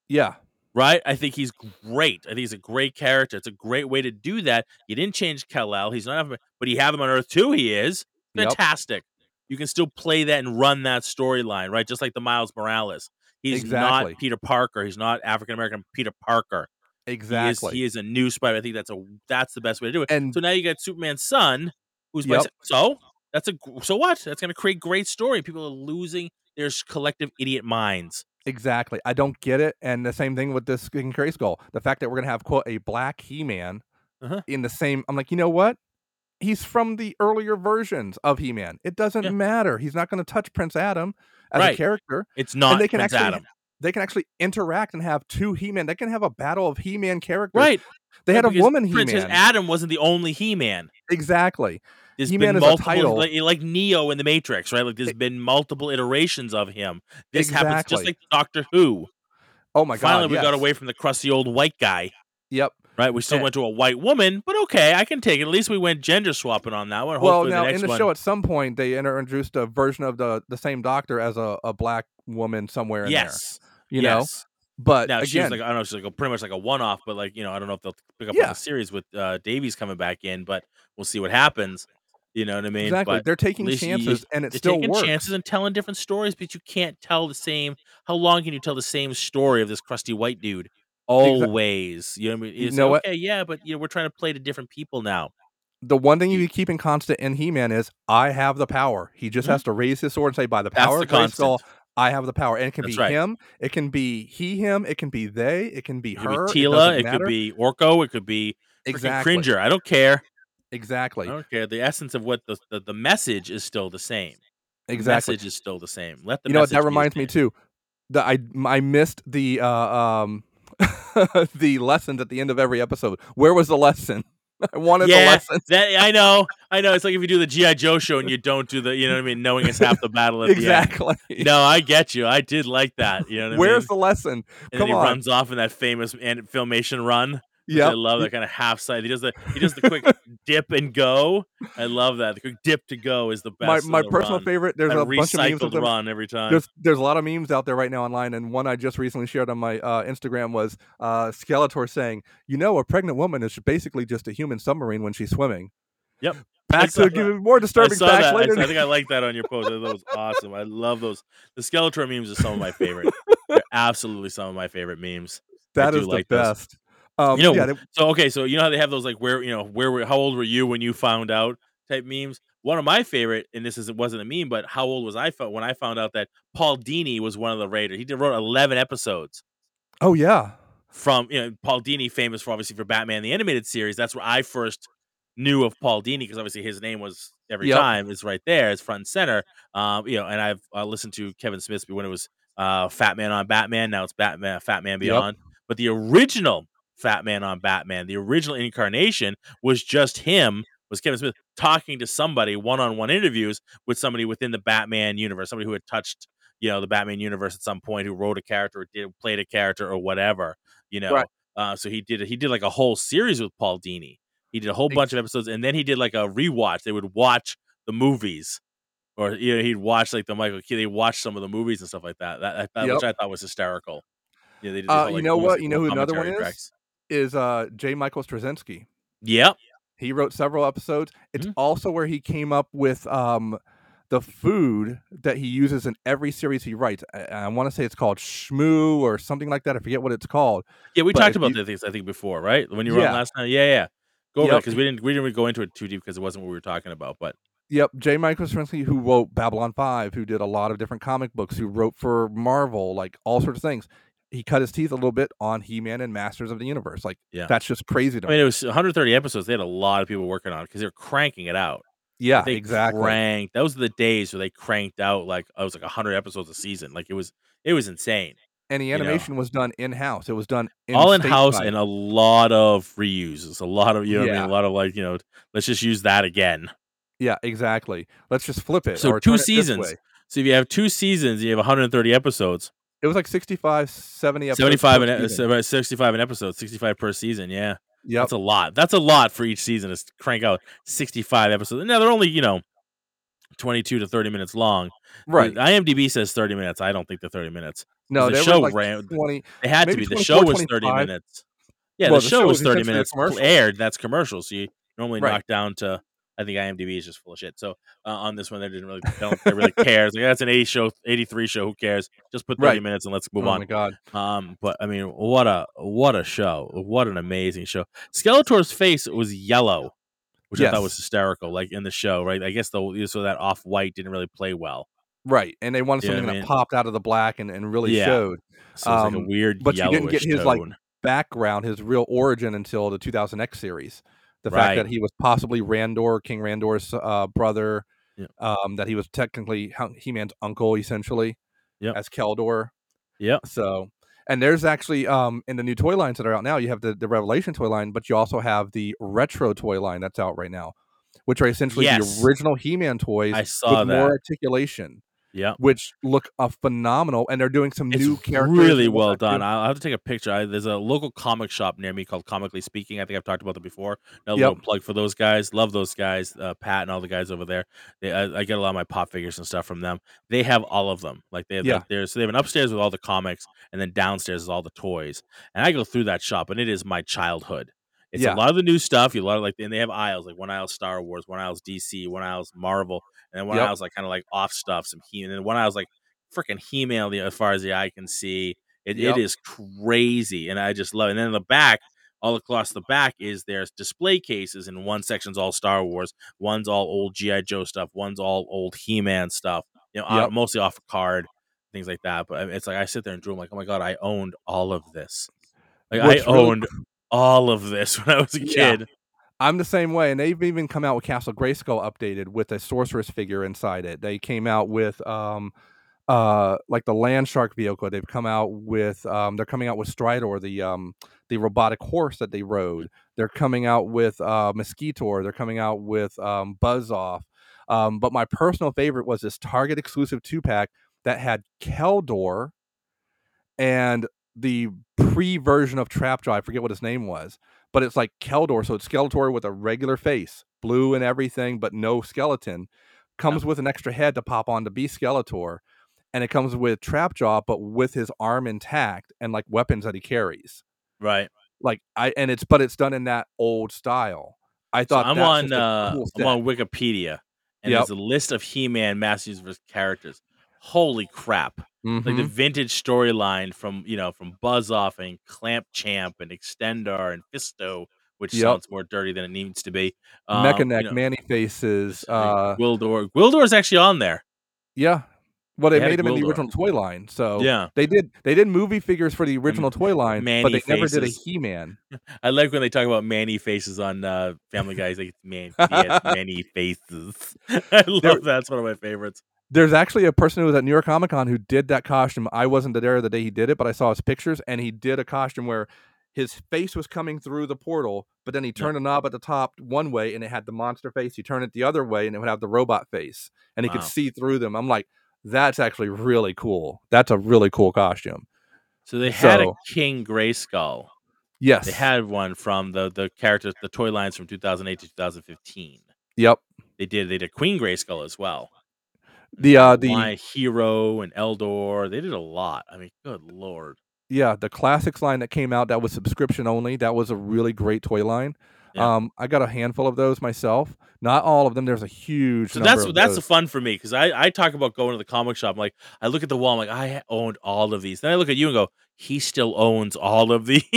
Yeah. Right? I think he's great. I think he's a great character. It's a great way to do that. You didn't change Kal-El. He's not, but you have him on Earth Two. He is Yep. fantastic. You can still play that and run that storyline, right? Just like the Miles Morales. He's Exactly. not Peter Parker. He's not African American Peter Parker. Exactly. He is, he is a new Spider. I think that's a that's the best way to do it. and So now you got Superman's son, who's Yep. so that's a so what? That's going to create great story. People are losing their collective idiot minds. exactly. I don't get it. And the same thing with this King Grayskull. The fact that we're gonna have quote a black He-Man Uh-huh. in the same. I'm like, you know what? He's from the earlier versions of He-Man. It doesn't Yeah. matter. He's not going to touch Prince Adam as Right. a character. It's not they can Prince actually Adam, They can actually interact and have two He-Man. They can have a battle of He-Man characters. right? They had a woman He-Man. Adam wasn't the only He-Man. exactly. There's He-Man been is a multiple, title. like, like Neo in the Matrix, right? Like there's E- been multiple iterations of him. This happens just like Doctor Who. Oh my god! Finally, god. we got away from the crusty old white guy, Yep. Right? We still Yeah. went to a white woman, but okay, I can take it. At least we went gender swapping on that one. Well, Hopefully now the in the one, show, at some point, they introduced a version of the the same doctor as a, a black woman somewhere in yes, there. You know, but Now again, like I don't know, she's like a, pretty much like a one-off, but like you know, I don't know if they'll pick up on the series with uh, Davies coming back in, but we'll see what happens. You know what I mean? exactly, But they're taking least you- chances, and it They're still taking works. chances and telling different stories, but you can't tell the same. How long can you tell the same story of this crusty white dude? Always, you know what I mean? You know what? Okay, yeah, but you know, we're trying to play to different people now. The one thing you keep in constant in He-Man is I have the power. He just Mhm. has to raise his sword and say, "By the power the of Grayskull. I have the power." And it can That's be right. him, it can be he, him, it can be they, it can be It her. be Teela, doesn't it, could be Orko, it could be exactly, Cringer. I don't care. exactly, I don't care. The essence of what the the, the message is still the same. The exactly. message is still the same. Let the you know what that reminds me too that i i missed the uh um the lessons at the end of every episode where was the lesson i wanted the lesson that I know, I know. It's like if you do the GI Joe show and you don't do the, you know what I mean, knowing it's half the battle at the end. exactly No, I get you. I did like that. You know what I where's mean? the lesson and come then he on. runs off in that famous an- filmation run. Which I love that kind of half side. He does the he does the quick dip and go. I love that. The quick dip to go is the best. my of the personal run. favorite there's a bunch of memes them. run every time. there's there's a lot of memes out there right now online and one i just recently shared on my uh, instagram was uh skeletor saying you know a pregnant woman is basically just a human submarine when she's swimming Yep. back to that. more I disturbing saw facts that. I, later saw- I think I like that on your post. That was awesome. I love those. The Skeletor memes are some of my favorite. They're absolutely some of my favorite memes. That is the like those. Um, You know, yeah, they- so okay, so you know how they have those like where you know where were, how old were you when you found out type memes. One of my favorite, and this is it wasn't a meme, but how old was I when I found out that Paul Dini was one of the Raiders? He did wrote eleven episodes oh yeah, from you know Paul Dini, famous for obviously for Batman the animated series. That's where I first knew of Paul Dini because obviously his name was every Yep. time is right there, it's front and center. Um, you know, and I've uh, listened to Kevin Smith when it was uh, Fat Man on Batman. Now it's Batman, Fat Man Beyond. But the original Fat Man on Batman, the original incarnation was just him. Was Kevin Smith talking to somebody one-on-one interviews with somebody within the Batman universe, somebody who had touched, you know, the Batman universe at some point, who wrote a character, or did played a character, or whatever, you know. Right. Uh, so he did he did like a whole series with Paul Dini. He did a whole bunch of episodes, and then he did like a rewatch. They would watch the movies, or you know, he'd watch like the Michael. Keaton. They watch some of the movies and stuff like that. That, that Yep. which I thought was hysterical. Yeah, they did. Uh, whole, you like, know what? You know who another one is? tracks. Is uh J. Michael Straczynski. Yep. He wrote several episodes. It's Mhm. also where he came up with um the food that he uses in every series he writes. I, I want to say it's called Shmoo or something like that. I forget what it's called. Yeah, we But talked about you- the things I think before, right? When you were on last night. Yeah, yeah. Go over Yep. because we didn't we didn't really go into it too deep because it wasn't what we were talking about. But Yep, J. Michael Straczynski, who wrote Babylon Five, who did a lot of different comic books, who wrote for Marvel, like all sorts of things. He cut his teeth a little bit on He-Man and Masters of the Universe. Like, Yeah. that's just crazy to I me. mean, it was 130 episodes. They had a lot of people working on it because they were cranking it out. yeah, they exactly. cranked. Those were the days where they cranked out like oh, I was like 100 episodes a season. Like it was it was insane. and the know. animation was done in house. It was done in All in house and a lot of reuses. A lot of you know what I mean. A lot of like you know. Let's just use that again. yeah, exactly. Let's just flip it. So or two turn it this seasons. So if you have two seasons, you have 130 episodes. It was like 65, 70 episodes. 75 per and 65 an episode. 65 per season. Yeah. Yep. That's a lot. That's a lot for each season to crank out 65 episodes. Now they're only, you know, 22 to 30 minutes long. right. The IMDb says 30 minutes. I don't think they're 30 minutes. No, the show like ran- 20. They had to be. The show was 30 25. minutes. Yeah, Well, the the show show was 30 minutes aired. That's commercial. So you normally Right. knock down to, I think IMDb is just full of shit. So uh, on this one, they didn't really, don't they really cares. Like, that's an 80 show, 83 show. Who cares? Just put 30 Right. minutes and let's move oh on. my god. Um, but I mean, what a what a show! What an amazing show! Skeletor's face was yellow, which I thought was hysterical. Like in the show, right? I guess the so that off white didn't really play well. Right. And they wanted You know something what I that popped out of the black and, and really Yeah. showed So it's like a Um, weird but you didn't get his, like, background, his real origin until the 2000X series. The fact that he was possibly Randor, King Randor's uh, brother, Yeah. um, that he was technically He Man's uncle, essentially, Yep. as Keldor. Yeah. So, and there's actually um, in the new toy lines that are out now, you have the, the Revelation toy line, but you also have the retro toy line that's out right now, which are essentially Yes. the original He Man toys I saw with that. more articulation, Yeah. which look uh, phenomenal. And they're doing some It's new characters. really well done. too. I'll have to take a picture. I, there's a local comic shop near me called Comically Speaking. I think I've talked about them before. A Yep. little plug for those guys. Love those guys, uh, Pat and all the guys over there. They, I, I get a lot of my pop figures and stuff from them. They have all of them. Like they have, Yeah. like, so they have an upstairs with all the comics, and then downstairs is all the toys. And I go through that shop, and it is my childhood. It's Yeah. a lot of the new stuff. You a lot of like, and they have aisles like one aisle Star Wars, one aisle's DC, one aisle's Marvel, and then one Yep. aisle's like kind of like off stuff, some He, and then one aisle's like freaking He-Man the- as far as the eye can see. It, Yep. it is crazy, and I just love it. And then in the back, all across the back is there's display cases, and one section's all Star Wars, one's all old GI Joe stuff, one's all old He-Man stuff. You know, uh, Yep. mostly off a card, things like that. But it's like I sit there and dream like, oh my god, I owned all of this. Like I really owned all of this when I was a Yeah. kid. I'm the same way, and they've even come out with Castle Grayskull updated with a sorceress figure inside it. They came out with um, uh, like the Land Shark vehicle. They've come out with um, they're coming out with Stridor, the um, the robotic horse that they rode. They're coming out with uh, Mosquitor. They're coming out with um, Buzz Off. Um, but my personal favorite was this Target exclusive two pack that had Keldor and the pre version of Trapjaw. I forget what his name was, but it's like Keldor. So it's Skeletor with a regular face, blue and everything, but no skeleton. Comes with an extra head to pop on to be Skeletor. And it comes with Trapjaw, but with his arm intact and like weapons that he carries. Right. Like I and it's but it's done in that old style. I So thought I'm on uh, cool I'm on Wikipedia, and Yep. there's a list of He-Man Masters vs. characters. Holy crap! Like the Mhm. vintage storyline from you know from Buzz Off and Clamp Champ and Extendar and Fisto, which Yep. sounds more dirty than it needs to be. Mecha Um, Neck, you know, Manny Faces. uh, Gwildor. Gwildor's actually on there. yeah. Well, they They made him in the original toy line, so Yeah. they did. They did movie figures for the original toy line, but Manny they never did a He-Man. I like when they talk about Man-E-Faces on uh, Family Guy. He's like, man, he has many faces. I love There- that. It's one of my favorites. There's actually a person who was at New York Comic Con who did that costume. I wasn't there the day he did it, but I saw his pictures, and he did a costume where his face was coming through the portal, but then he turned a knob at the top one way, and it had the monster face. He turned it the other way, and it would have the robot face, and he Wow. could see through them. I'm like, that's actually really cool. That's a really cool costume. So they had So- a King Grayskull. Yes. They had one from the the characters, the toy lines from 2008 to 2015. Yep. They did. They did Queen Grayskull as well. The uh the My Hero and Eldor. They did a lot. I mean, good lord. yeah the classics line that came out that was subscription only. That was a really great toy line. Yeah. Um, I got a handful of those myself. Not all of them. There's a huge. So number that's of that's the those. fun for me because I I talk about going to the comic shop. I'm like I look at the wall. I'm like I owned all of these. Then I look at you and go, he still owns all of these.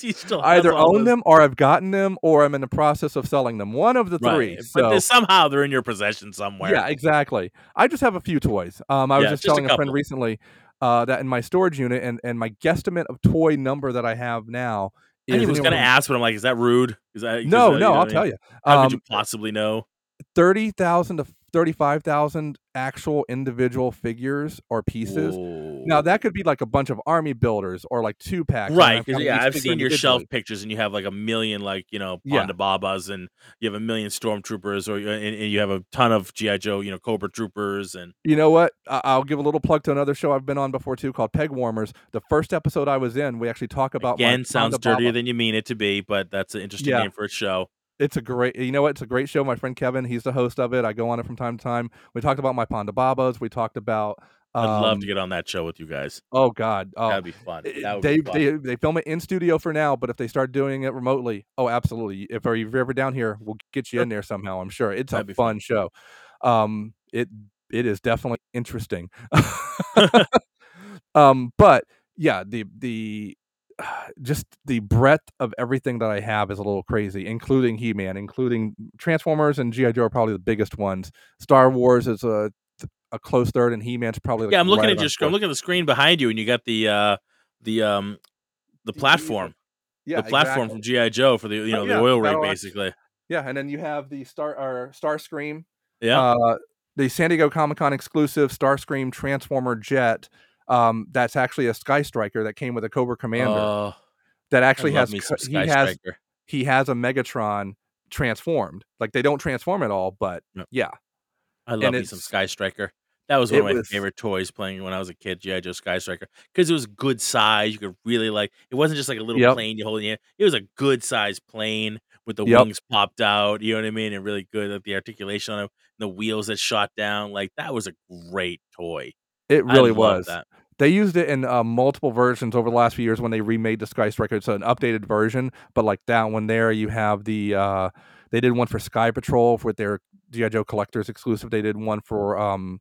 he still either own them or I've gotten them or I'm in the process of selling them. One of the three. Right. So But somehow they're in your possession somewhere. yeah, exactly. I just have a few toys. Um, I was just just telling a, friend recently uh, that in my storage unit and and my guesstimate of toy number that I have now is I was gonna ask, but I'm like, is that rude? Is that No, uh, no, know I'll I tell mean? you. How Um, could you possibly know? thirty thousand to thirty-five thousand actual individual figures or pieces. Now that could be like a bunch of army builders or like two packs. Right, I've because yeah, I've seen your shelf pictures, and you have like a million, like you know, Yeah. Babas, and you have a million stormtroopers, or uh, and, and you have a ton of GI Joe, you know, Cobra troopers, and You know what? I- I'll give a little plug to another show I've been on before too, called Peg Warmers. The first episode I was in, we actually talk about again, sounds Ponda dirtier Baba. than you mean it to be, but that's an interesting Yeah. name for a show. It's a great, you know what? It's a great show. My friend Kevin, he's the host of it. I go on it from time to time. We talked about my Ponda Babas. We talked about. Um, I'd love to get on that show with you guys. Oh God! Oh, That'd be fun. That would they, be fun. they they film it in studio for now, but if they start doing it remotely, oh, absolutely. If are you ever down here, we'll get you in there somehow. I'm sure it's That'd a fun fun. show. Um, it it is definitely interesting. um, but yeah, the the just the breadth of everything that I have is a little crazy, including He Man, including Transformers and GI Joe are probably the biggest ones. Star Wars is a a close third, and He Man's probably like yeah, I'm looking right at your screen. I'm looking at the screen behind you, and you got the uh the um the platform, Yeah, the platform exactly. from GI Joe for the you Oh, know yeah, the oil rig, basically. Yeah, and then you have the Star or Starscream, Yeah. uh, the San Diego Comic Con exclusive Starscream Transformer jet. Um, that's actually a Sky Striker that came with a Cobra Commander Oh, that actually has he Sky has Striker. he has a Megatron transformed. Like they don't transform at all, but yeah, I love me some Sky Striker. That was one of my was- favorite toys playing when I was a kid, GI Joe Sky Striker, because it was good size. You could really like. It wasn't just like a little Yep. plane you hold in your hand. It was a good size plane with the Yep. wings popped out. You know what I mean? And really good at the articulation on it. The wheels that shot down. Like that was a great toy. It really was. that. They used it in uh, multiple versions over the last few years when they remade the Sky Striker. It's an updated version, but like that one there, you have the uh, they did one for Sky Patrol with their GI Joe collectors exclusive. They did one for um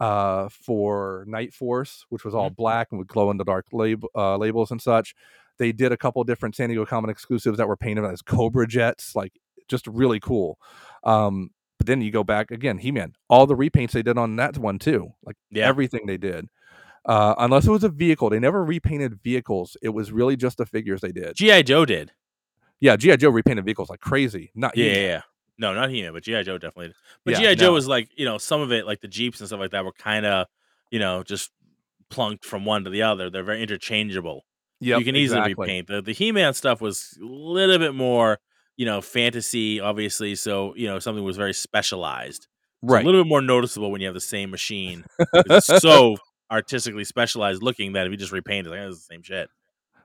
uh for Night Force, which was all black and would glow in the dark lab- uh, labels and such. They did a couple different San Diego Comic exclusives that were painted as Cobra jets, like just really cool. Um, but then you go back again, He Man, all the repaints they did on that one too, like Yeah. everything they did. Uh, unless it was a vehicle, they never repainted vehicles. It was really just the figures they did. GI Joe did. Yeah, GI Joe repainted vehicles like crazy. Not Yeah, yeah, yeah. No, not He-Man, but GI Joe definitely. Did. But Yeah, GI Joe no. was like you know some of it, like the Jeeps and stuff like that, were kind of you know just plunked from one to the other. They're very interchangeable. Yeah, you can easily exactly. repaint. The the He Man stuff was a little bit more, you know, fantasy, obviously. So you know, something was very specialized. Right. a little bit more noticeable when you have the same machine. it's so artistically specialized looking that if you just repaint it, like, "Oh, it's the same shit.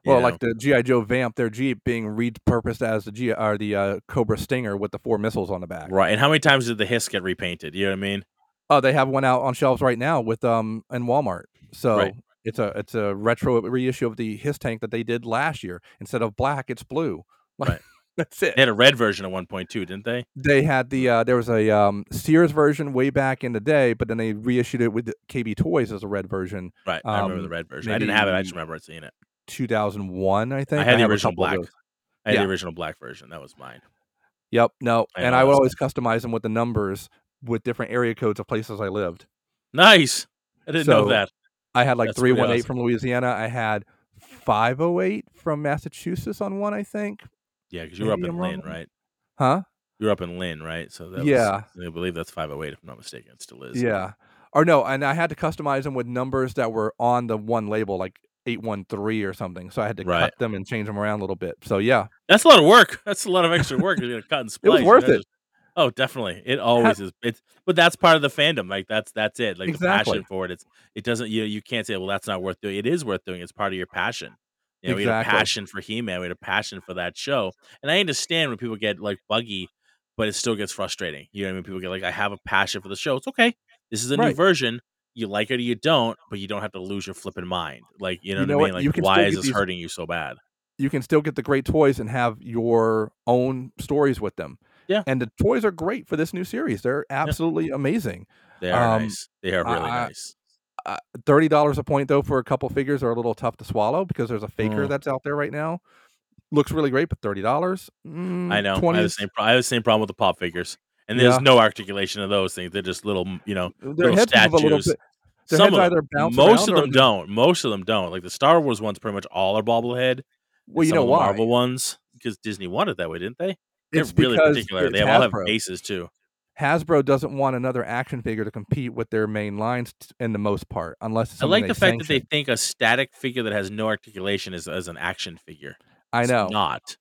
you Well, know? like the GI Joe Vamp, their Jeep being repurposed as the G or the uh, Cobra Stinger with the four missiles on the back. right. And how many times did the Hiss get repainted? You know what I mean? Oh, they have one out on shelves right now with um in Walmart. So Right. it's a it's a retro reissue of the Hiss tank that they did last year. Instead of black, it's blue. Right. That's it. They had a red version at one point too, didn't they? They had the uh, there was a um, Sears version way back in the day, but then they reissued it with KB Toys as a red version. Right. I remember Um, the red version. I didn't have it. I just remember seeing it. 2001, I think. I had the a original black. I had Yeah. the original black version. That was mine. Yep. No, I and I would always customize them with the numbers with different area codes of places I lived. Nice. I didn't know that. I had like That's 318 awesome. from Louisiana. I had 508 from Massachusetts on one, I think. Yeah, because you were up maybe in I'm Lynn, wrong. right? Huh? You were up in Lynn, right? So that Yeah. was, I believe that's 508 if I'm not mistaken. It still is. Yeah. Or no, and I had to customize them with numbers that were on the one label, like 813 or something. So I had to Right. cut them and change them around a little bit. So yeah. That's a lot of work. That's a lot of extra work. You're gonna cut and splice. was You're worth not it. just- oh, definitely. It always is. It's but that's part of the fandom. Like that's that's it. Like the Exactly. passion for it. It's it doesn't you you can't say well that's not worth doing. It is worth doing. It's part of your passion. You know, we had a passion for He-Man. We had a passion for that show. And I understand when people get like buggy, but it still gets frustrating. You know what I mean? People get like, I have a passion for the show. It's okay. This is a new version. You like it or you don't, but you don't have to lose your flipping mind. Like, you know You what know I mean? Like, why is this these- hurting you so bad? You can still get the great toys and have your own stories with them. Yeah. And the toys are great for this new series. They're absolutely amazing. They are Um, nice. They are really I- nice. Uh, Thirty dollars a point though for a couple figures are a little tough to swallow because there's a faker Mm. that's out there right now. Looks really great, but thirty dollars. I Mm, know. I have, the 20 same pro- I have the same problem with the pop figures. And there's Yeah. no articulation of those things. They're just little, you know, Their little heads move a little statues. bit. Their Some of them. Most of them they- don't. Most of them don't. Like the Star Wars ones, pretty much all are bobblehead. Well, you know why? Marvel ones, because Disney wanted that way, didn't they? They're It's really particular. They all have bases too. Hasbro doesn't want another action figure to compete with their main lines t- in the most part, unless it's I like the fact that they think a static figure that has no articulation is as an action figure. I It's know not.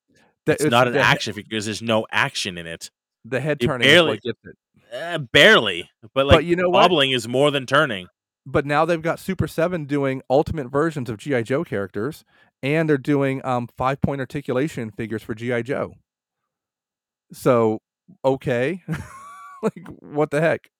The- It's, not an the, action figure because there's no action in it. The head it turning is barely- what. Eh, barely, but like you know what? wobbling is more than turning. But now they've got Super Seven doing ultimate versions of GI Joe characters, and they're doing um, five point articulation figures for GI Joe. So okay, like what the heck?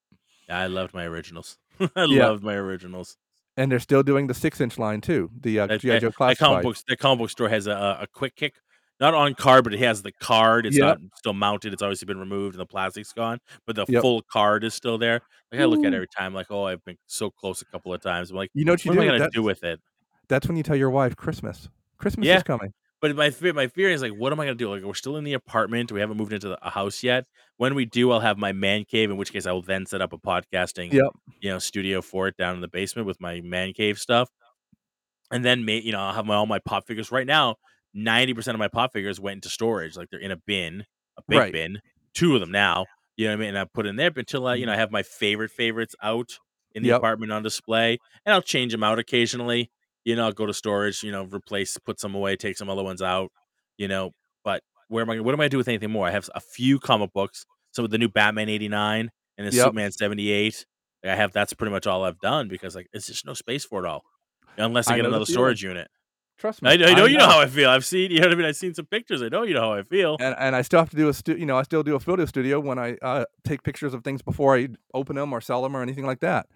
I loved my originals. I Yeah. loved my originals. And they're still doing the six inch line too. The uh, That, GI Joe that comic book that comic book store has a, a- quick kick, not on card, but it has the card. It's Yep. not still mounted. It's obviously been removed and the plastic's gone, but the Yep. full card is still there. Like I look at it every time, like, oh, I've been so close a couple of times. I'm like, You know what you what am I gonna That's, do with it? that's when you tell your wife Christmas. Christmas Yeah. is coming. But my fear, my fear is like, what am I gonna do? Like, we're still in the apartment. We haven't moved into the, a house yet. When we do, I'll have my man cave. In which case, I will then set up a podcasting, Yep. you know, studio for it down in the basement with my man cave stuff. And then, may, you know, I'll have my all my pop figures. Right now, ninety percent of my pop figures went into storage. Like they're in a bin, a big Right. bin. Two of them now. You know what I mean? And I put in there but until I, you know, I have my favorite favorites out in the Yep. apartment on display, and I'll change them out occasionally. You know, I'll go to storage. You know, replace, put some away, take some other ones out. You know, but where am I? What am I gonna do with anything more? I have a few comic books. So with the new Batman eighty nine and the Yep. Superman seventy eight, I have. That's pretty much all I've done because like it's just no space for it all, unless I I get know another storage unit. Trust me. I, I know you know how I feel. I've seen, you know what I mean. I've seen some pictures. I know you know how I feel. and and I still have to do a stu- you know I still do a photo studio when I uh, take pictures of things before I open them or sell them or anything like that.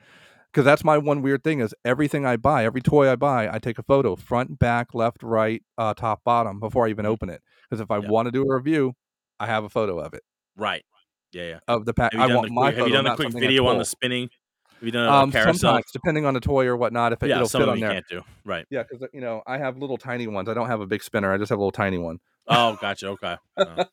Because that's my one weird thing is everything I buy, every toy I buy, I take a photo, front, back, left, right, uh, top, bottom, before I even open it. Because if I Yeah. want to do a review, I have a photo of it Right. Yeah, yeah. of the pack. I want my quick, photo, have you done a quick video on the spinning? Have you done Um, a carousel? sometimes, depending on the toy or whatnot, if it, yeah, it'll some fit on you there. can't do. Right. Yeah, because you know I have little tiny ones. I don't have a big spinner. I just have a little tiny one. Oh, gotcha. Okay. Uh,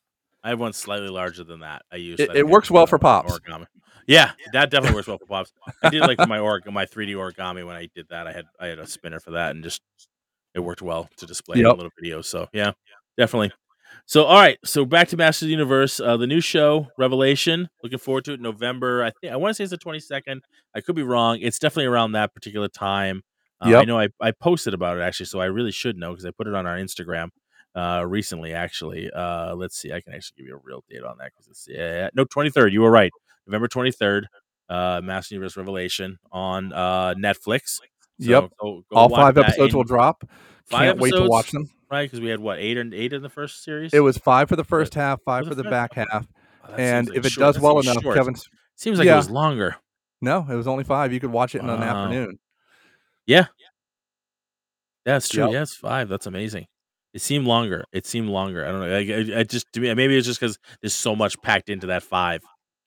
I have one slightly larger than that. I use. It- it works well for uh, pops. Origami. Yeah, that definitely works well for pops. I did like my org, my 3D origami when I did that. I had I had a spinner for that, and just it worked well to display in Yep. little video. So yeah, definitely. So all right, so back to Masters of the Universe, uh, the new show Revelation. Looking forward to it. November. I think I want to say it's the 22nd. I could be wrong. It's definitely around that particular time. Uh, I know I, I posted about it actually, so I really should know because I put it on our Instagram uh recently actually uh let's see i can actually give you a real date on that because it's yeah no 23rd you were right november 23rd uh master universe revelation on uh netflix Yep. go, go All five episodes will drop. Can't wait to watch them. right because we had what eight and eight in the first series It was five for the first half, five for the back half, Oh, and like if it short. does well enough, short. Kevin's seems like Yeah. it was longer no, it was only five. You could watch it in an afternoon. yeah that's true Yep. yeah it's five that's amazing It seemed longer. It seemed longer. I don't know. I, I, I just to me maybe it's just because there's so much packed into that five.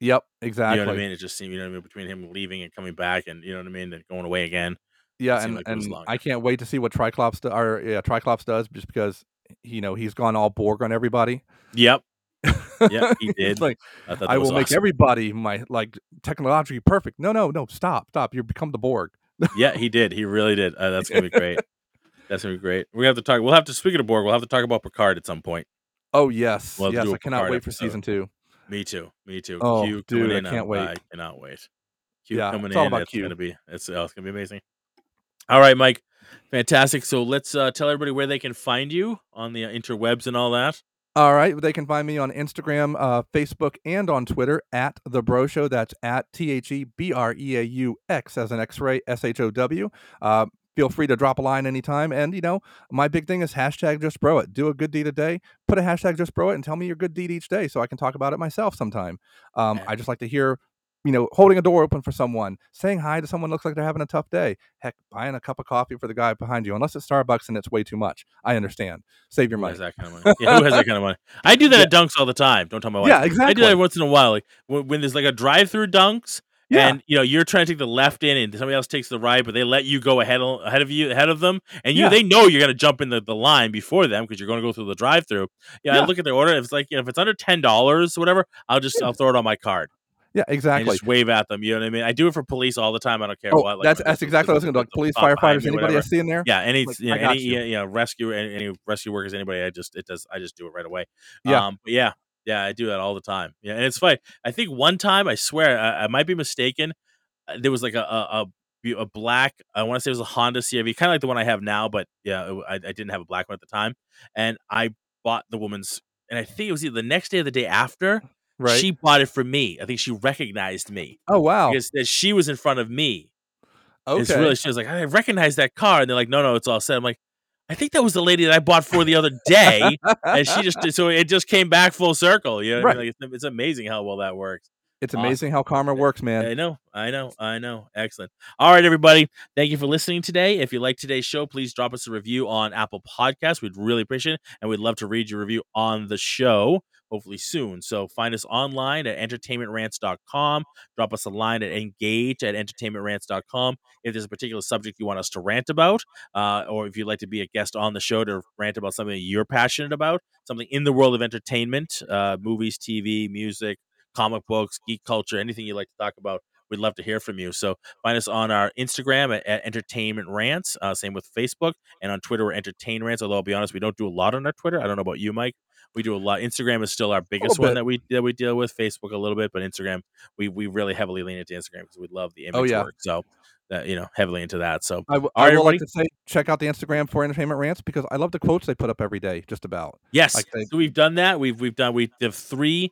Yep, exactly. You know what I mean? It just seemed you know what I mean between him leaving and coming back, and you know what I mean, and going away again. Yeah, and like and. I can't wait to see what Triclops do, or yeah, Triclops does just because you know he's gone all Borg on everybody. Yep. yeah, he did. like I thought I will make everybody my like technologically perfect. No, no, no, stop, stop. You become the Borg. Yeah, he did. He really did. Uh, that's gonna be great. That's gonna be great. We have to talk. We'll have to. Speaking of Borg, we'll have to talk about Picard at some point. Oh yes, We'll yes. I cannot Picard wait for episode. season two. Me too. Me too. Oh, Q dude, coming I can't wait. I cannot wait. Q Yeah, coming it's all in. It's Q. gonna be. It's, oh, it's gonna be amazing. All right, Mike. Fantastic. So let's uh, tell everybody where they can find you on the uh, interwebs and all that. All right, they can find me on Instagram, uh, Facebook, and on Twitter at the Breaux Show. That's at T H E B R E A U X as an X-ray S H O W. Uh, feel free to drop a line anytime. And you know, my big thing is hashtag Just Bro It. Do a good deed a day. Put a hashtag Just Bro It and tell me your good deed each day, so I can talk about it myself sometime. Um, I just like to hear. You know, holding a door open for someone, saying hi to someone looks like they're having a tough day. Heck, buying a cup of coffee for the guy behind you, unless it's Starbucks and it's way too much. I understand. Save your Who money. has that kind of money? Yeah, who has that kind of money? I do that Yeah. at Dunks all the time. Don't tell my wife. Yeah, exactly. I do that once in a while. Like when, when there's like a drive-through Dunks, yeah, and you know you're trying to take the left in, and somebody else takes the right, but they let you go ahead ahead of you ahead of them, and you Yeah. they know you're gonna jump in the, the line before them because you're going to go through the drive-through. Yeah, Yeah. I look at their order. If it's like you know, if it's under ten dollars whatever, I'll just. I'll throw it on my card yeah, and exactly. just wave at them. You know what I mean? I do it for police all the time. I don't care Oh, what. Like, that's that's exactly what I was going to do. like. Police, a cop behind firefighters, anybody I see in there. Yeah, any Like, you know, any you. you know rescue any, any rescue workers, anybody. I just it does. I just do it right away. Yeah. Um, but yeah, yeah, I do that all the time. Yeah, and it's funny. I think one time, I swear, I, I might be mistaken. uh, There was like a a, a, a black. I want to say it was a Honda CRV, kind of like the one I have now, but yeah, it- I, I didn't have a black one at the time. And I bought the woman's, and I think it was either the next day or the day after. Right. She bought it for me. I think she recognized me oh wow. because she was in front of me. Okay. It's really she was like, I recognize that car, and they're like, no, no, it's all set. I'm like, I think that was the lady that I bought for the other day, and she just so it just came back full circle. You know, I mean? like it's, it's amazing how well that works. it's awesome. amazing how karma works, man. I know, I know, I know. Excellent. All right, everybody. Thank you for listening today. If you like today's show, please drop us a review on Apple Podcasts. We'd really appreciate it. And we'd love to read your review on the show, hopefully soon. So find us online at entertainmentrants.com. Drop us a line at engage at entertainmentrants.com. If there's a particular subject you want us to rant about, uh, or if you'd like to be a guest on the show to rant about something you're passionate about, something in the world of entertainment, uh, movies, TV, music, comic books, geek culture, anything you'd like to talk about, we'd love to hear from you. So find us on our Instagram at, at Entertainment Rants. Uh, same with Facebook and on Twitter, we're Entertain Rants. Although I'll be honest, we don't do a lot on our Twitter. I don't know about you, Mike. We do a lot. Instagram is still our biggest one that we that we deal with. Facebook a little bit, but Instagram we we really heavily lean into Instagram because we love the image Oh, yeah. work. So that you know heavily into that. So I, w- I will like to say check out the Instagram for Entertainment Rants because I love the quotes they put up every day, just about. Yes. Like they- so we've done that. We've we've done we have three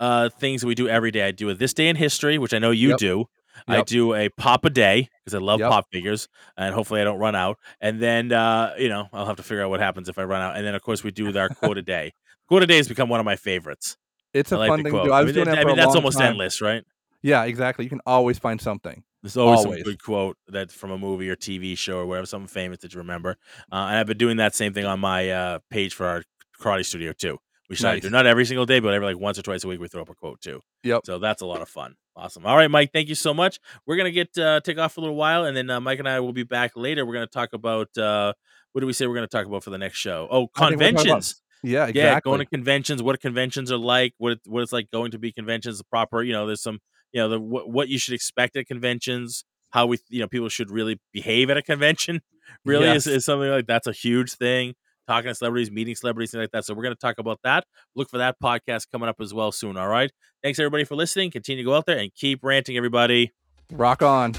uh things that we do every day. I do a this day in history, which I know you Yep. do. I do a pop a day because I love Yep. pop figures, and hopefully I don't run out. And then uh, you know I'll have to figure out what happens if I run out. And then of course we do our quote a day. Quote a day has become one of my favorites. It's a I like fun thing to do. I I was mean, doing that- that I mean that's almost time. endless, right? Yeah, exactly. You can always find something. There's always, Always. some good quote that from a movie or TV show or whatever, something famous that you remember. Uh, and I've been doing that same thing on my uh, page for our karate studio too. We started Nice. doing not every single day, but every like once or twice a week we throw up a quote too. Yep. So that's a lot of fun. Awesome. All right, Mike. Thank you so much. We're gonna get uh, take off for a little while, and then uh, Mike and I will be back later. We're gonna talk about uh, what do we say we're gonna talk about for the next show? Oh, I conventions. Yeah, Yeah, going to conventions. What conventions are like? What it, what it's like going to be conventions. The proper, you know, there's some, you know, the what, what you should expect at conventions. How we, you know, people should really behave at a convention. Really Yes. is, is something like that's a huge thing. Talking to celebrities, meeting celebrities, things like that. So we're going to talk about that. Look for that podcast coming up as well soon. All right. Thanks everybody for listening. Continue to go out there and keep ranting, everybody. Rock on.